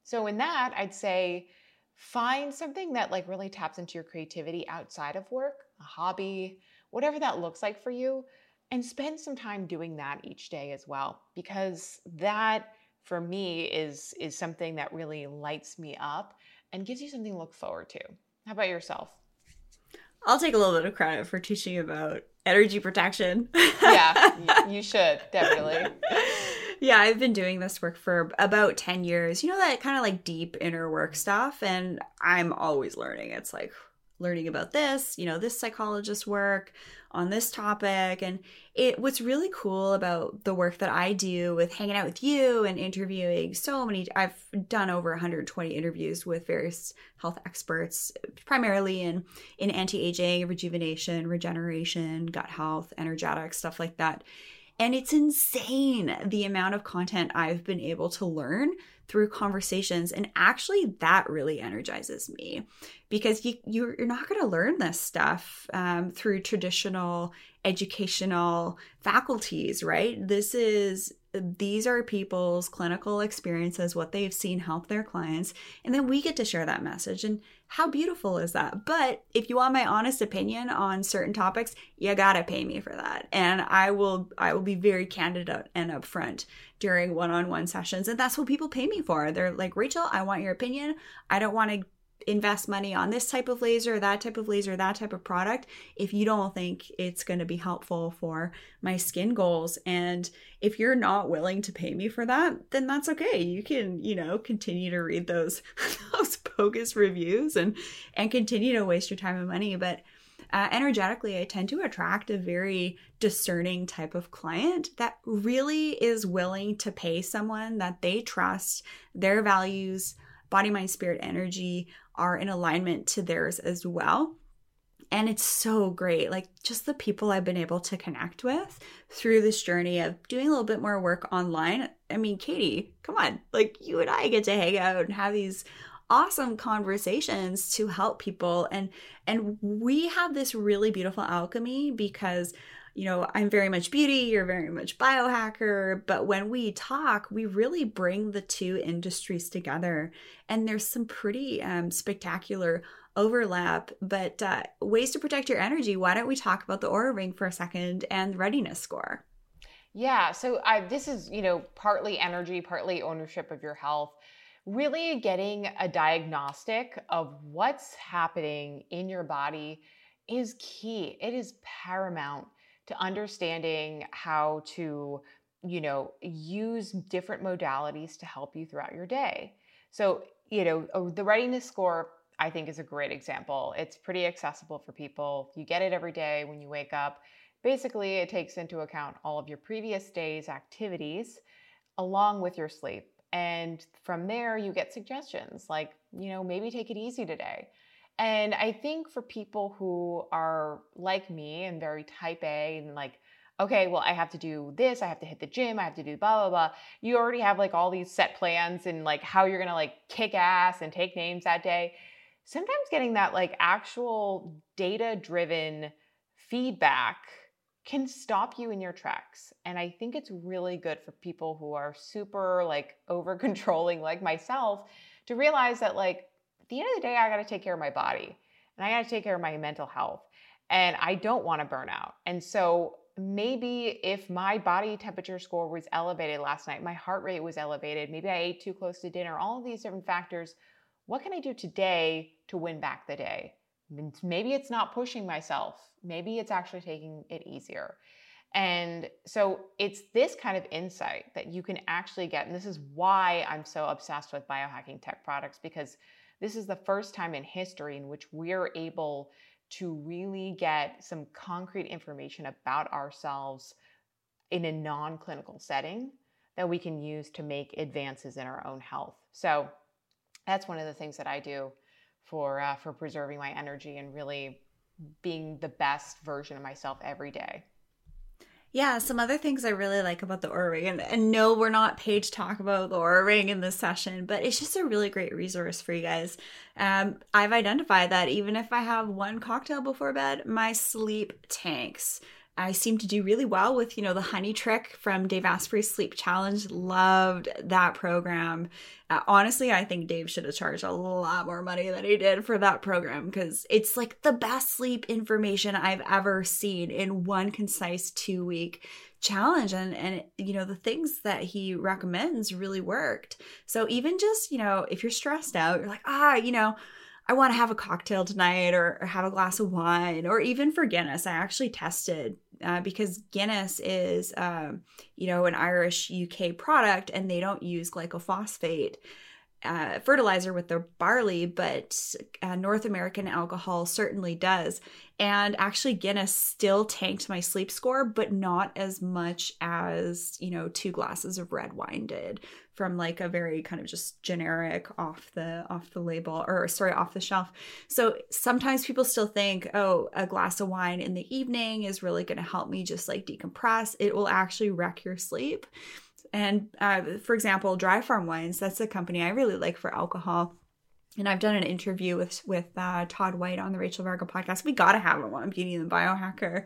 Speaker 2: So in that, I'd say find something that like really taps into your creativity outside of work, a hobby, whatever that looks like for you, and spend some time doing that each day as well because that for me is is something that really lights me up and gives you something to look forward to. How about yourself?
Speaker 1: I'll take a little bit of credit for teaching about energy protection.
Speaker 2: yeah, *laughs* you should definitely. *laughs*
Speaker 1: yeah, I've been doing this work for about 10 years. You know, that kind of like deep inner work stuff. And I'm always learning. It's like learning about this, you know, this psychologist work on this topic. And it what's really cool about the work that I do with hanging out with you and interviewing so many I've done over 120 interviews with various health experts, primarily in in anti-aging, rejuvenation, regeneration, gut health, energetics, stuff like that and it's insane the amount of content I've been able to learn through conversations. And actually, that really energizes me because you, you're, not going to learn this stuff um, through traditional educational faculties, right? This is these are people's clinical experiences, what they've seen help their clients, and then we get to share that message. And how beautiful is that? But if you want my honest opinion on certain topics, you gotta pay me for that. And I will I will be very candid and upfront during one-on-one sessions. And that's what people pay me for. They're like, Rachel, I want your opinion. I don't want to invest money on this type of laser, that type of laser, that type of product if you don't think it's going to be helpful for my skin goals. And if you're not willing to pay me for that, then that's okay. You can, you know, continue to read those *laughs* those bogus reviews and and continue to waste your time and money, but uh, energetically, I tend to attract a very discerning type of client that really is willing to pay someone that they trust, their values, body, mind, spirit, energy are in alignment to theirs as well. and it's so great. Like just the people I've been able to connect with through this journey of doing a little bit more work online. I mean, Katie, come on. Like you and I get to hang out and have these awesome conversations to help people and and we have this really beautiful alchemy because you know, I'm very much beauty, you're very much biohacker. But when we talk, we really bring the two industries together. And there's some pretty um, spectacular overlap. But uh, ways to protect your energy, why don't we talk about the Oura Ring for a second and readiness score?
Speaker 2: Yeah. So I, this is, you know, partly energy, partly ownership of your health really getting a diagnostic of what's happening in your body is key. It is paramount to understanding how to, you know, use different modalities to help you throughout your day. So, you know, oh, the readiness score I think is a great example. It's pretty accessible for people. You get it every day when you wake up. Basically, it takes into account all of your previous day's activities along with your sleep. And from there, you get suggestions like, you know, maybe take it easy today. And I think for people who are like me and very type A and like, okay, well, I have to do this, I have to hit the gym, I have to do blah, blah, blah. You already have like all these set plans and like how you're gonna like kick ass and take names that day. Sometimes getting that like actual data driven feedback can stop you in your tracks. And I think it's really good for people who are super like over controlling, like myself, to realize that like the end of the day, I got to take care of my body and I got to take care of my mental health. And I don't want to burn out. And so maybe if my body temperature score was elevated last night, my heart rate was elevated, maybe I ate too close to dinner, all of these different factors, what can I do today to win back the day? Maybe it's not pushing myself. Maybe it's actually taking it easier. And so it's this kind of insight that you can actually get. And this is why I'm so obsessed with biohacking tech products because this is the first time in history in which we're able to really get some concrete information about ourselves in a non clinical setting that we can use to make advances in our own health. So that's one of the things that I do for uh, for preserving my energy and really being the best version of myself every day.
Speaker 1: Yeah, some other things I really like about the Oura Ring, and, and no, we're not paid to talk about the Oura Ring in this session, but it's just a really great resource for you guys. Um, I've identified that even if I have one cocktail before bed, my sleep tanks. I seem to do really well with, you know, the honey trick from Dave Asprey's Sleep Challenge. Loved that program. Uh, honestly, I think Dave should have charged a lot more money than he did for that program because it's like the best sleep information I've ever seen in one concise two week challenge and and you know the things that he recommends really worked so even just you know if you're stressed out you're like ah you know I want to have a cocktail tonight or, or, have a glass of wine or even for Guinness. I actually tested uh, because Guinness is, um, you know, an Irish UK product and they don't use glyphosate. Uh, fertilizer with their barley, but uh, North American alcohol certainly does. And actually, Guinness still tanked my sleep score, but not as much as, you know, two glasses of red wine did from like a very kind of just generic off the off the label or sorry off the shelf. So sometimes people still think oh a glass of wine in the evening is really going to help me just like decompress. It will actually wreck your sleep and uh, for example dry farm wines that's a company i really like for alcohol and I've done an interview with with uh, Todd White on the Rachel Varga podcast. We got to have him on Beauty and the Biohacker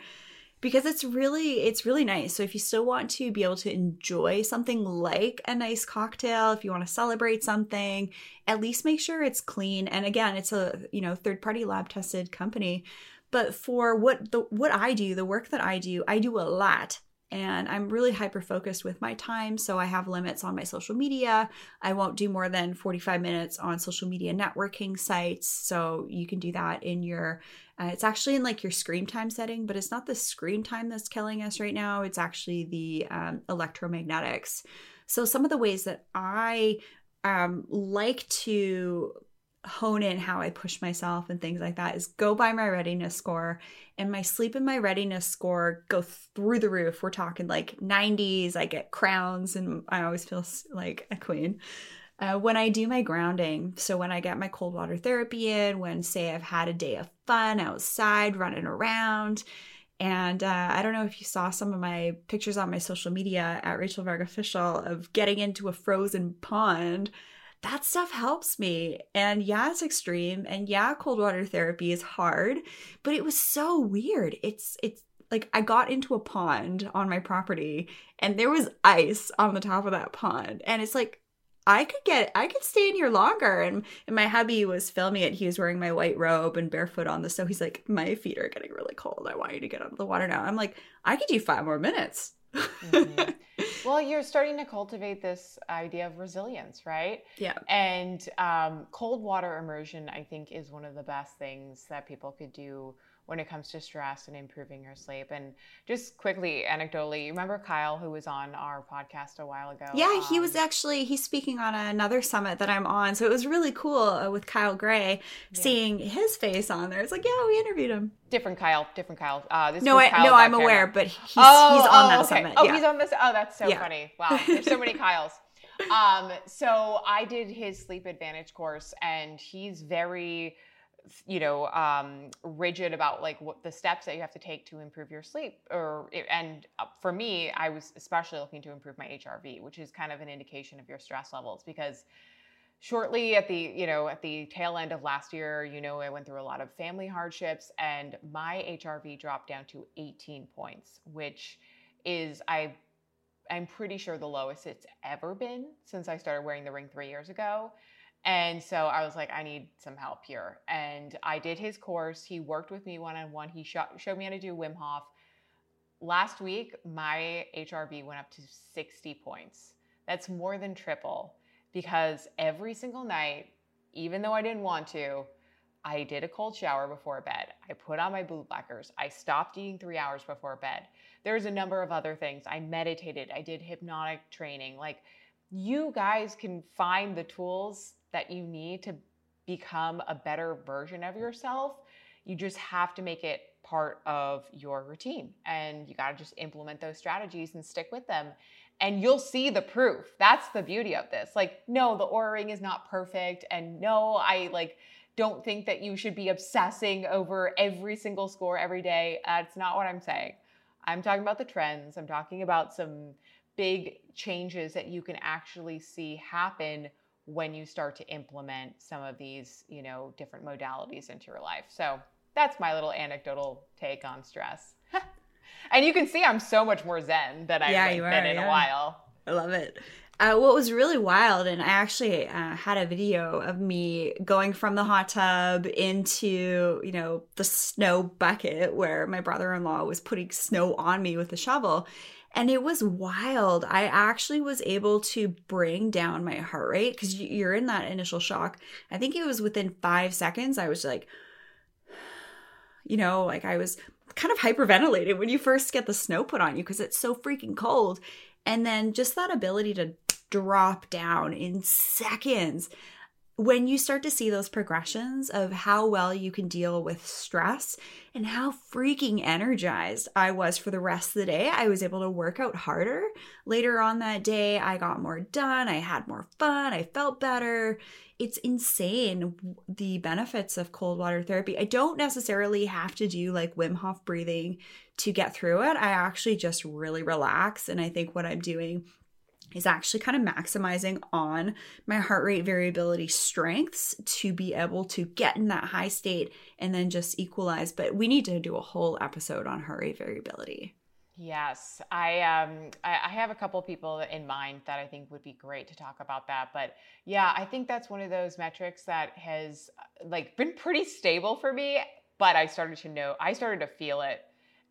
Speaker 1: because it's really it's really nice. So if you still want to be able to enjoy something like a nice cocktail, if you want to celebrate something, at least make sure it's clean. And again, it's a, you know, third-party lab tested company. But for what the what I do, the work that I do, I do a lot and I'm really hyper focused with my time. So I have limits on my social media. I won't do more than 45 minutes on social media networking sites. So you can do that in your uh, it's actually in like your screen time setting, but it's not the screen time that's killing us right now. It's actually the um, electromagnetics. So, some of the ways that I um, like to hone in how I push myself and things like that is go by my readiness score. And my sleep and my readiness score go through the roof. We're talking like 90s. I get crowns and I always feel like a queen. Uh, when I do my grounding, so when I get my cold water therapy in, when say I've had a day of fun outside running around, and uh, I don't know if you saw some of my pictures on my social media at Rachel Varga Official of getting into a frozen pond. That stuff helps me. And yeah, it's extreme. And yeah, cold water therapy is hard, but it was so weird. It's, it's, like I got into a pond on my property and there was ice on the top of that pond. And it's like I could get I could stay in here longer. And and my hubby was filming it. He was wearing my white robe and barefoot on the snow. He's like, My feet are getting really cold. I want you to get out of the water now. I'm like, I could do five more minutes.
Speaker 2: Mm-hmm. *laughs* Well, you're starting to cultivate this idea of resilience, right?
Speaker 1: Yeah.
Speaker 2: And um, cold water immersion, I think, is one of the best things that people could do when it comes to stress and improving your sleep. And just quickly, anecdotally, remember Kyle who was on our podcast a while ago?
Speaker 1: Yeah, he was um, actually he's speaking on another summit that I'm on, so it was really cool uh, with Kyle Gray yeah. seeing his face on there. It's like, yeah, we interviewed him.
Speaker 2: Different Kyle, different Kyle. Uh,
Speaker 1: this no, I, Kyle no, I'm camera. aware, but he's, oh, he's on oh, that okay. summit.
Speaker 2: Oh, yeah. he's on this. Oh, that's so yeah. funny. *laughs* Wow, there's so many Kyles. Um, so I did his sleep advantage course, and he's very you know um, rigid about like what the steps that you have to take to improve your sleep or and uh, for me i was especially looking to improve my hrv which is kind of an indication of your stress levels because shortly at the you know at the tail end of last year you know i went through a lot of family hardships and my hrv dropped down to 18 points which is i i'm pretty sure the lowest it's ever been since i started wearing the ring three years ago and so I was like, I need some help here. And I did his course. He worked with me one on one. He sh- showed me how to do Wim Hof. Last week, my HRV went up to 60 points. That's more than triple because every single night, even though I didn't want to, I did a cold shower before bed. I put on my blue blockers. I stopped eating three hours before bed. There's a number of other things. I meditated. I did hypnotic training. Like, you guys can find the tools that you need to become a better version of yourself. You just have to make it part of your routine and you got to just implement those strategies and stick with them and you'll see the proof. That's the beauty of this. Like, no, the Oura ring is not perfect. And no, I like don't think that you should be obsessing over every single score every day. That's not what I'm saying. I'm talking about the trends. I'm talking about some big changes that you can actually see happen when you start to implement some of these, you know, different modalities into your life. So that's my little anecdotal take on stress. *laughs* and you can see I'm so much more zen than I've yeah, been are, in yeah. a while.
Speaker 1: I love it. Uh, what was really wild, and I actually uh, had a video of me going from the hot tub into, you know, the snow bucket where my brother in law was putting snow on me with a shovel. And it was wild. I actually was able to bring down my heart rate because you're in that initial shock. I think it was within five seconds, I was like, *sighs* you know, like I was kind of hyperventilated when you first get the snow put on you because it's so freaking cold. And then just that ability to drop down in seconds when you start to see those progressions of how well you can deal with stress and how freaking energized I was for the rest of the day, I was able to work out harder. Later on that day, I got more done, I had more fun, I felt better. It's insane the benefits of cold water therapy. I don't necessarily have to do like Wim Hof breathing to get through it. I actually just really relax. And I think what I'm doing is actually kind of maximizing on my heart rate variability strengths to be able to get in that high state and then just equalize. But we need to do a whole episode on heart rate variability.
Speaker 2: Yes, I um I, have a couple people in mind that I think would be great to talk about that. But yeah, I think that's one of those metrics that has like been pretty stable for me. But I started to know I started to feel it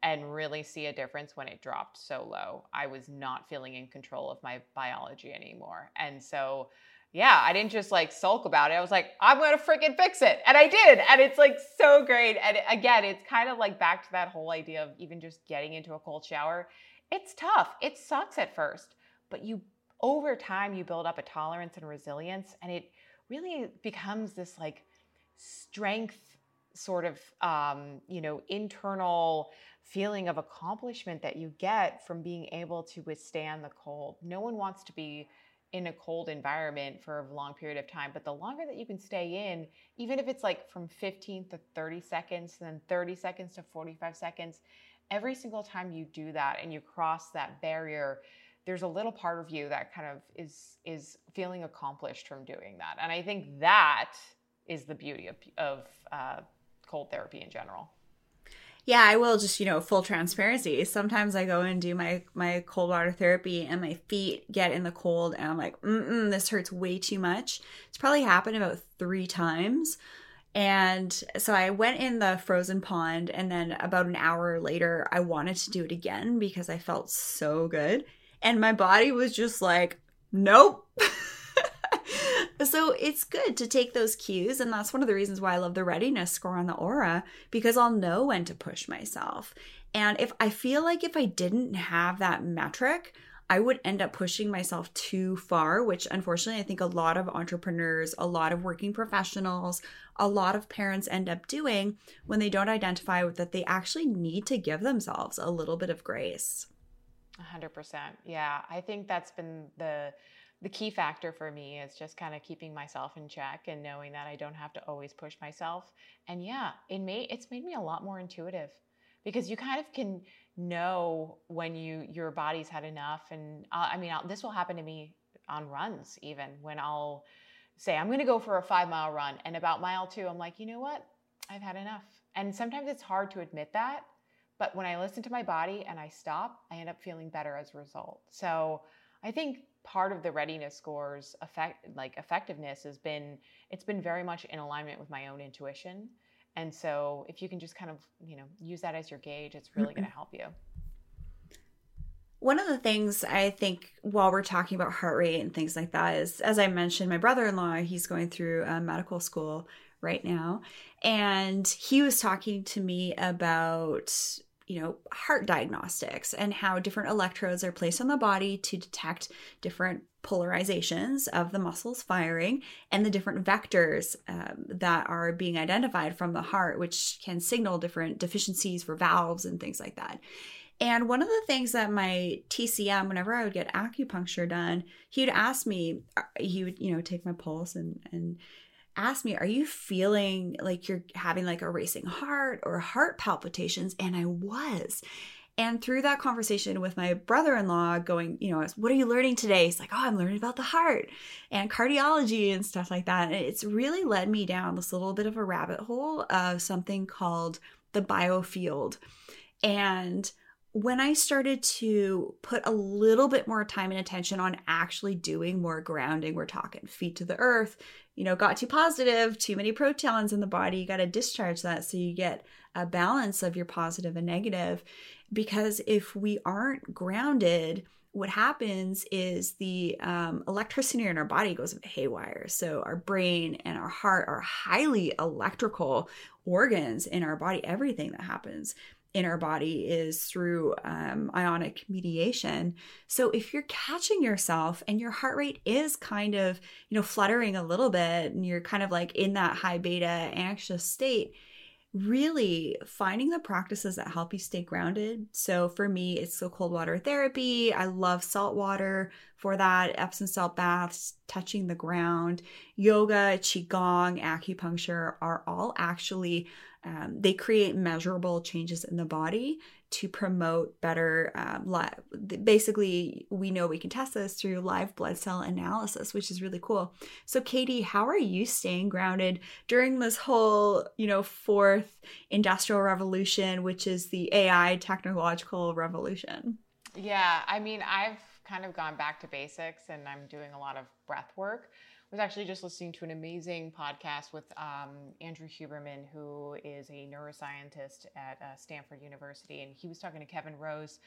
Speaker 2: and really see a difference when it dropped so low. I was not feeling in control of my biology anymore. And so, yeah, I didn't just like sulk about it. I was like, I'm going to freaking fix it. And I did. And it's like so great. And again, it's kind of like back to that whole idea of even just getting into a cold shower. It's tough. It sucks at first, but you over time you build up a tolerance and resilience and it really becomes this like strength sort of um, you know internal feeling of accomplishment that you get from being able to withstand the cold. No one wants to be in a cold environment for a long period of time, but the longer that you can stay in, even if it's like from 15 to 30 seconds, then 30 seconds to 45 seconds, every single time you do that and you cross that barrier, there's a little part of you that kind of is is feeling accomplished from doing that. And I think that is the beauty of, of uh, cold therapy in general.
Speaker 1: Yeah, I will just, you know, full transparency. Sometimes I go and do my my cold water therapy and my feet get in the cold and I'm like, mm this hurts way too much. It's probably happened about three times. And so I went in the frozen pond and then about an hour later I wanted to do it again because I felt so good. And my body was just like, nope. *laughs* so it's good to take those cues and that's one of the reasons why i love the readiness score on the Oura because i'll know when to push myself and if i feel like if i didn't have that metric I would end up pushing myself too far, which unfortunately I think a lot of entrepreneurs, a lot of working professionals, a lot of parents end up doing when they don't identify with that they actually need to give themselves a little bit of grace.
Speaker 2: 100%. Yeah, I think that's been the the key factor for me is just kind of keeping myself in check and knowing that I don't have to always push myself. And yeah, it made it's made me a lot more intuitive because you kind of can know when you your body's had enough. And uh, I mean, I'll, this will happen to me on runs even when I'll say I'm going to go for a five mile run, and about mile two, I'm like, you know what, I've had enough. And sometimes it's hard to admit that, but when I listen to my body and I stop, I end up feeling better as a result. So I think part of the readiness scores effect like effectiveness has been it's been very much in alignment with my own intuition. And so if you can just kind of you know use that as your gauge it's really going to mm-hmm. help you.
Speaker 1: One of the things I think while we're talking about heart rate and things like that is, as I mentioned, my brother in law, he's going through a medical school right now. And he was talking to me about you know, heart diagnostics and how different electrodes are placed on the body to detect different polarizations of the muscles firing and the different vectors um, that are being identified from the heart, which can signal different deficiencies for valves and things like that. And one of the things that my TCM, whenever I would get acupuncture done, he would ask me, he would, you know, take my pulse and, and asked me, Are you feeling like you're having like a racing heart or heart palpitations? And I was. And through that conversation with my brother in law, going, you know, what are you learning today? He's like, oh, I'm learning about the heart and cardiology and stuff like that. And it's really led me down this little bit of a rabbit hole of something called the biofield. And when I started to put a little bit more time and attention on actually doing more grounding, we're talking feet to the earth, you know, got too positive, too many protons in the body, you got to discharge that so you get a balance of your positive and negative. Because if we aren't grounded, what happens is the um, electricity in our body goes haywire. So our brain and our heart are highly electrical organs in our body. Everything that happens in our body is through um, ionic mediation. So if you're catching yourself and your heart rate is kind of, you know, fluttering a little bit and you're kind of like in that high beta anxious state, really finding the practices that help you stay grounded. So for me, it's the cold water therapy. I love salt water for that, Epsom salt baths, touching the ground, yoga, qigong, acupuncture are all actually um, they create measurable changes in the body to promote better um, li- basically we know we can test this through live blood cell analysis which is really cool. So katie how are you staying grounded during this whole you know fourth industrial revolution which is the ai technological revolution?
Speaker 2: Yeah i mean i've kind of gone back to basics and i'm doing a lot of breath work was actually just listening to an amazing podcast with um, Andrew Huberman, who is a neuroscientist at uh, Stanford University, and he was talking to Kevin Rose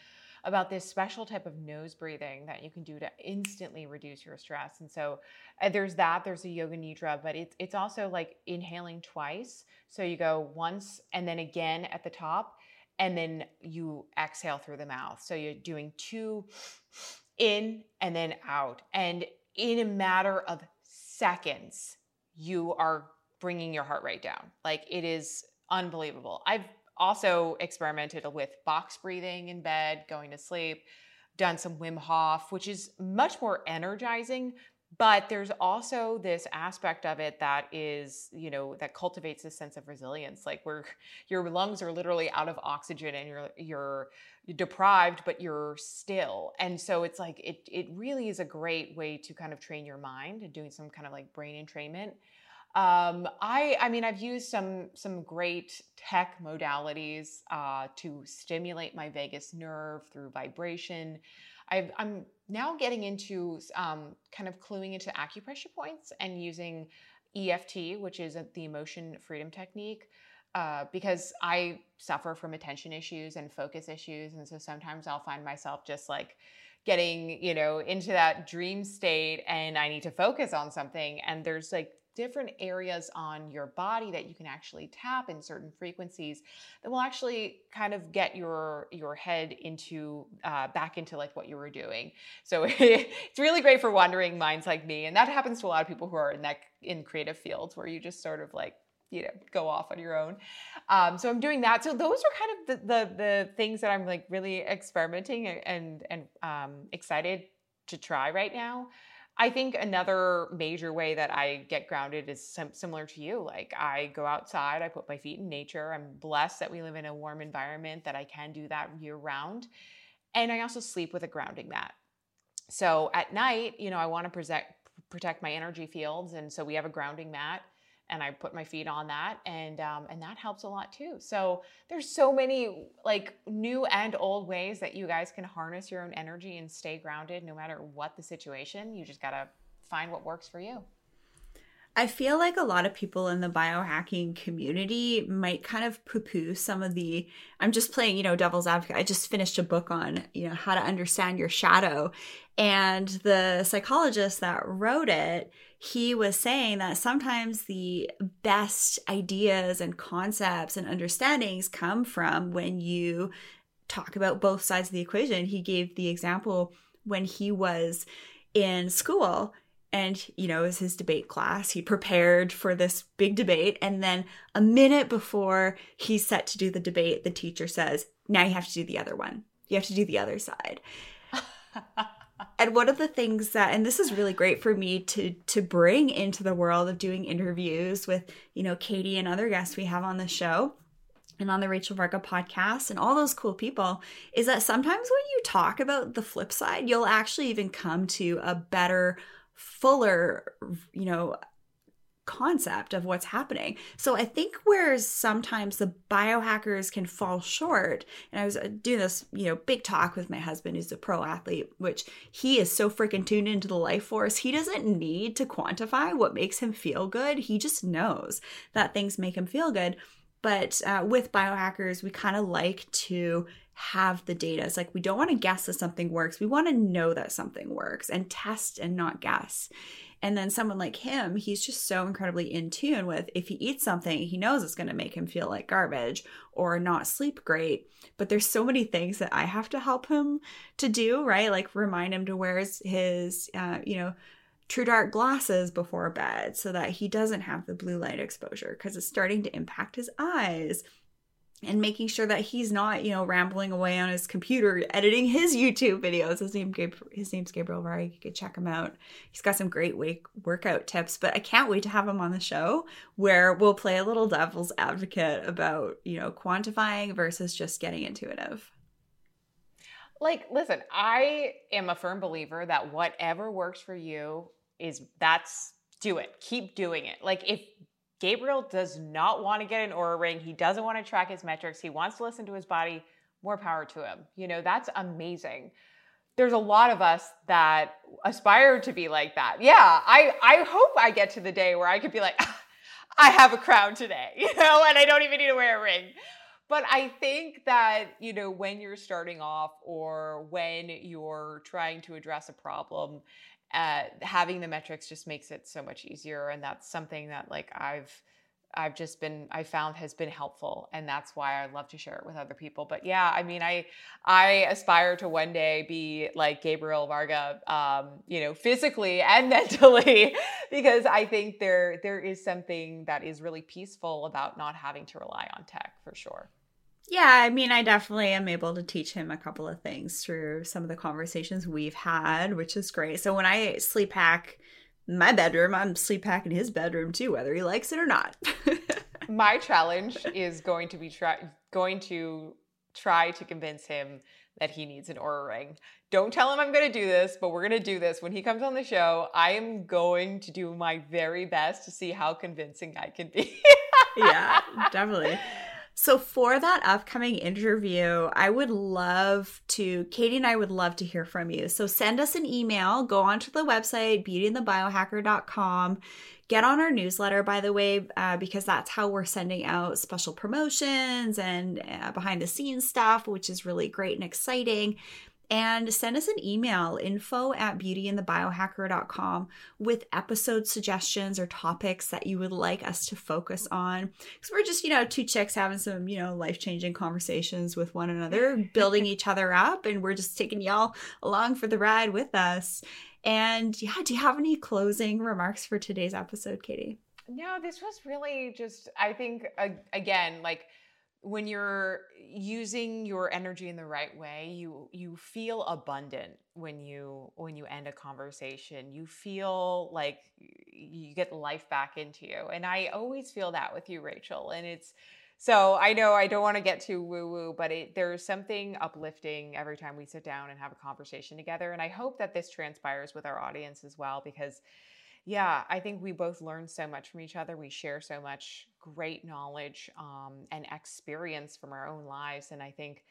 Speaker 2: about this special type of nose breathing that you can do to instantly reduce your stress. And so uh, there's that, there's a yoga nidra, but it's it's also like inhaling twice. So you go once and then again at the top, and then you exhale through the mouth. So you're doing two in and then out. And in a matter of seconds, you are bringing your heart rate down. Like it is unbelievable. I've also experimented with box breathing in bed, going to sleep, done some Wim Hof, which is much more energizing. But there's also this aspect of it that is, you know, that cultivates this sense of resilience. Like where *laughs* your lungs are literally out of oxygen and you're you're deprived, but you're still. And so it's like it it really is a great way to kind of train your mind and doing some kind of like brain entrainment. Um, I, I mean, I've used some some great tech modalities uh, to stimulate my vagus nerve through vibration. I am now getting into um, kind of cluing into acupressure points and using EFT, which is the emotion freedom technique, uh, because I suffer from attention issues and focus issues, and so sometimes I'll find myself just like getting you know into that dream state and i need to focus on something and there's like different areas on your body that you can actually tap in certain frequencies that will actually kind of get your your head into uh, back into like what you were doing. So *laughs* it's really great for wandering minds like me and that happens to a lot of people who are in that in creative fields where you just sort of like you know go off on your own. Um, so i'm doing that. So those are kind of the, the the things that i'm like really experimenting and and um, excited to try right now I think another major way that I get grounded is sim- similar to you. Like I go outside, I put my feet in nature. I'm blessed that we live in a warm environment that I can do that year round. And I also sleep with a grounding mat. So at night, you know, I want to protect protect my energy fields and so we have a grounding mat and I put my feet on that, and um, and that helps a lot too. So there's so many like new and old ways that you guys can harness your own energy and stay grounded no matter what the situation. You just gotta find what works for you.
Speaker 1: I feel like a lot of people in the biohacking community might kind of poo poo some of the. I'm just playing, you know, devil's advocate. I just finished a book on, you know, how to understand your shadow. And the psychologist that wrote it, he was saying that sometimes the best ideas and concepts and understandings come from when you talk about both sides of the equation. He gave the example when he was in school and you know it was his debate class. He prepared for this big debate. And then a minute before he's set to do the debate the teacher says now you have to do the other one. You have to do the other side *laughs* and one of the things that and this is really great for me to to bring into the world of doing interviews with you know katie and other guests we have on the show and on the Rachel Varga podcast and all those cool people is that sometimes when you talk about the flip side, you'll actually even come to a better fuller, you know, concept of what's happening. So I think where sometimes the biohackers can fall short, and I was uh, doing this, you know, big talk with my husband who's a pro athlete, which he is so freaking tuned into the life force. He doesn't need to quantify what makes him feel good. He just knows that things make him feel good. But uh, with biohackers, we kind of like to have the data. It's like we don't want to guess that something works. We want to know that something works and test and not guess. And then someone like him, he's just so incredibly in tune with if he eats something, he knows it's going to make him feel like garbage or not sleep great. But there's so many things that I have to help him to do, right? Like remind him to wear his, uh, you know, TrueDark glasses before bed so that he doesn't have the blue light exposure because it's starting to impact his eyes and making sure that he's not, you know, rambling away on his computer editing his YouTube videos. His name, his name's Gabriel Varga. You could check him out. He's got some great wake workout tips. But I can't wait to have him on the show where we'll play a little devil's advocate about, you know, quantifying versus just getting intuitive.
Speaker 2: Like, listen, I am a firm believer that whatever works for you is that's do it. Keep doing it. Like if Gabriel does not want to get an Oura ring. He doesn't want to track his metrics. He wants to listen to his body. More power to him. You know, that's amazing. There's a lot of us that aspire to be like that. Yeah, I, I hope I get to the day where I could be like, *laughs* I have a crown today, *laughs* you know, and I don't even need to wear a ring. But I think that, you know, when you're starting off or when you're trying to address a problem uh, having the metrics just makes it so much easier and that's something that like i've i've just been i found has been helpful and that's why i love to share it with other people. But yeah i mean i i aspire to one day be like gabriel varga um, you know physically and *laughs* mentally because i think there there is something that is really peaceful about not having to rely on tech for sure
Speaker 1: Yeah, I mean, I definitely am able to teach him a couple of things through some of the conversations we've had, which is great. So when I sleep hack my bedroom, I'm sleep hacking his bedroom too, whether he likes it or not. *laughs*
Speaker 2: my challenge is going to be try going to try to convince him that he needs an Oura ring. Don't tell him I'm going to do this, but we're going to do this. When he comes on the show, I am going to do my very best to see how convincing I can be.
Speaker 1: yeah, *laughs* definitely. So, for that upcoming interview, I would love to, Katie and I would love to hear from you. So, send us an email, go onto the website, beautyandthebiohacker.com. Get on our newsletter, by the way, uh, because that's how we're sending out special promotions and uh, behind the scenes stuff, which is really great and exciting and send us an email info at beautyandthebiohacker.com with episode suggestions or topics that you would like us to focus on. Because we're just you know two chicks having some you know life-changing conversations with one another building *laughs* each other up and we're just taking y'all along for the ride with us. And yeah do you have any closing remarks for today's episode katie?
Speaker 2: No this was really just i think again like when you're using your energy in the right way you you feel abundant when you when you end a conversation. You feel like you get life back into you and i always feel that with you rachel and it's so i know i don't want to get too woo woo but it, there's something uplifting every time we sit down and have a conversation together and i hope that this transpires with our audience as well because yeah, I think we both learn so much from each other. We share so much great knowledge um, and experience from our own lives. And I think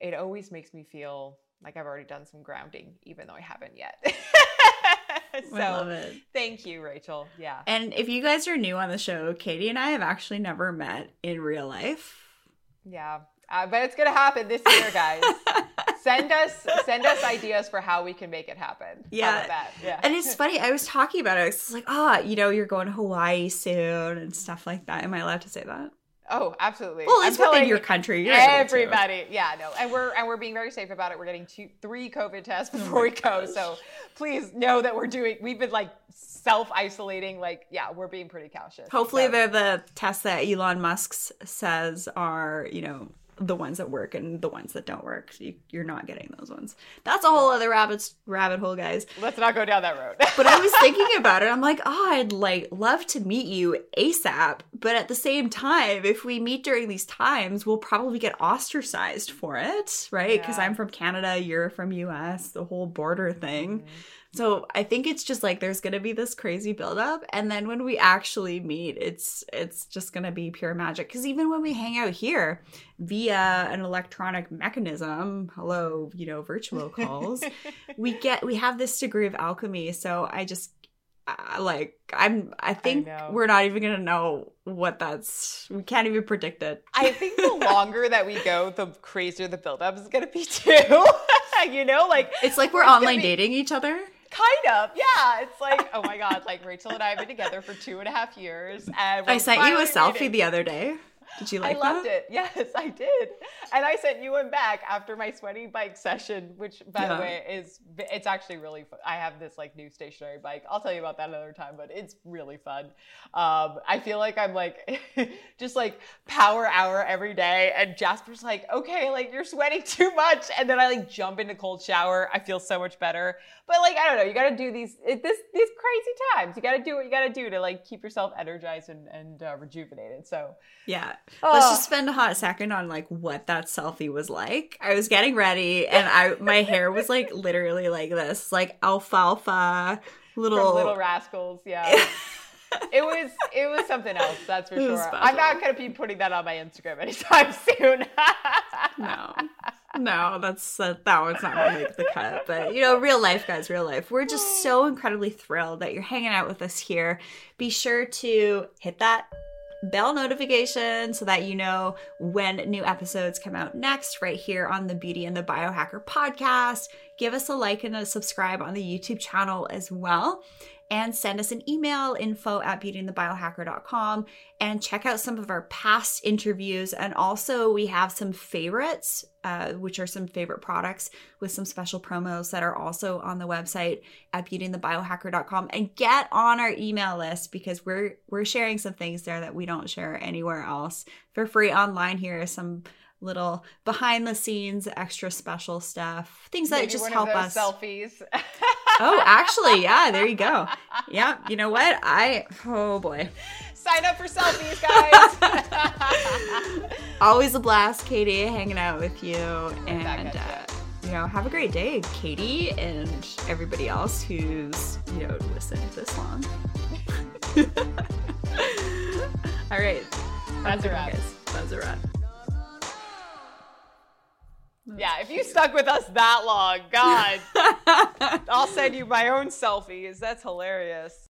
Speaker 2: it always makes me feel like I've already done some grounding, even though I haven't yet. so *laughs* I love it. Thank you, Rachel. Yeah.
Speaker 1: And if you guys are new on the show, Katie and I have actually never met in real life.
Speaker 2: Yeah. Uh, but it's going to happen this year, guys. *laughs* send us send us ideas for how we can make it happen.
Speaker 1: Yeah. Yeah. And it's funny, I was talking about it. It's like, ah, oh, you know, you're going to Hawaii soon and stuff like that. Am I allowed to say that?
Speaker 2: Oh, absolutely.
Speaker 1: Well, it's within your country. You're
Speaker 2: everybody, yeah, no, and we're and we're being very safe about it. We're getting two, three COVID tests oh before oh we go, gosh. so please know that we're doing. We've been like self isolating. Like, yeah, we're being pretty cautious.
Speaker 1: Hopefully,
Speaker 2: so.
Speaker 1: they're the tests that Elon Musk says are, you know, the ones that work and the ones that don't work. You, are not getting those ones. That's a whole other rabbit rabbit hole, guys.
Speaker 2: Let's not go down that road.
Speaker 1: but I was *laughs* thinking about it. I'm like, oh, I'd like love to meet you ASAP. But at the same time, if we meet during these times, we'll probably get ostracized for it, right? Because yeah. I'm from Canada, you're from US, the whole border thing. Mm-hmm. So I think it's just like there's gonna be this crazy buildup, and then when we actually meet, it's it's just gonna be pure magic. Because even when we hang out here via an electronic mechanism, hello, you know, virtual calls, *laughs* we get we have this degree of alchemy. So I just uh, like I'm I think I we're not even gonna know what that's we can't even predict it.
Speaker 2: I think the *laughs* longer that we go, the crazier the buildup is gonna be too. *laughs* you know, like
Speaker 1: it's like we're online be, dating each other.
Speaker 2: Kind of, yeah. It's like, *laughs* oh my god, like Rachel and I have been together for two and a half years, and
Speaker 1: I sent you a selfie the other day. Did you like
Speaker 2: I loved that? it. *laughs* Yes, I did. And I sent you one back after my sweaty bike session, which by yeah. the way is it's actually really fun. I have this like new stationary bike. I'll tell you about that another time, but it's really fun. Um, I feel like I'm like *laughs* just like power hour every day and Jasper's like, "Okay, like you're sweating *laughs* too much." And then I like jump into cold shower. I feel so much better. But like I don't know, you got to do these it, this these crazy times. You got to do what you got to do to like keep yourself energized and and uh, rejuvenated. So,
Speaker 1: yeah. Oh. Let's just spend a hot second on like what that selfie was like. I was getting ready and I my hair was like literally like this, like alfalfa little
Speaker 2: From little rascals, yeah. *laughs* it was it was something else, that's for sure. I'm not gonna be putting that on my Instagram anytime *laughs* soon.
Speaker 1: no. No, that's uh, that one's not gonna make the cut. But you know, real life, guys, real life. We're just so incredibly thrilled that you're hanging out with us here. Be sure to hit that bell notification so that you know when new episodes come out next, right here on the Beauty and the Biohacker podcast. Give us a like and a subscribe on the YouTube channel as well and send us an email info at beautyandthebiohacker.com and check out some of our past interviews. And also, we have some favorites, uh, which are some favorite products with some special promos that are also on the website at beautyandthebiohacker.com. And get on our email list because we're we're sharing some things there that we don't share anywhere else for free online. Here are some little behind the scenes, extra special stuff, things that
Speaker 2: Maybe
Speaker 1: just help us.
Speaker 2: selfies.
Speaker 1: oh, actually, *laughs* yeah, there you go. Yeah, you know what? I, oh boy.
Speaker 2: Sign up for selfies, guys. *laughs*
Speaker 1: Always a blast, Katie, hanging out with you. And, uh, you know, have a great day, Katie, and everybody else who's, you know, listened this long. *laughs* All right.
Speaker 2: That's a
Speaker 1: Have good one,
Speaker 2: wrap.
Speaker 1: guys. That's a wrap.
Speaker 2: Yeah, if you stuck with us that long, God, *laughs* I'll send you my own selfies. That's hilarious.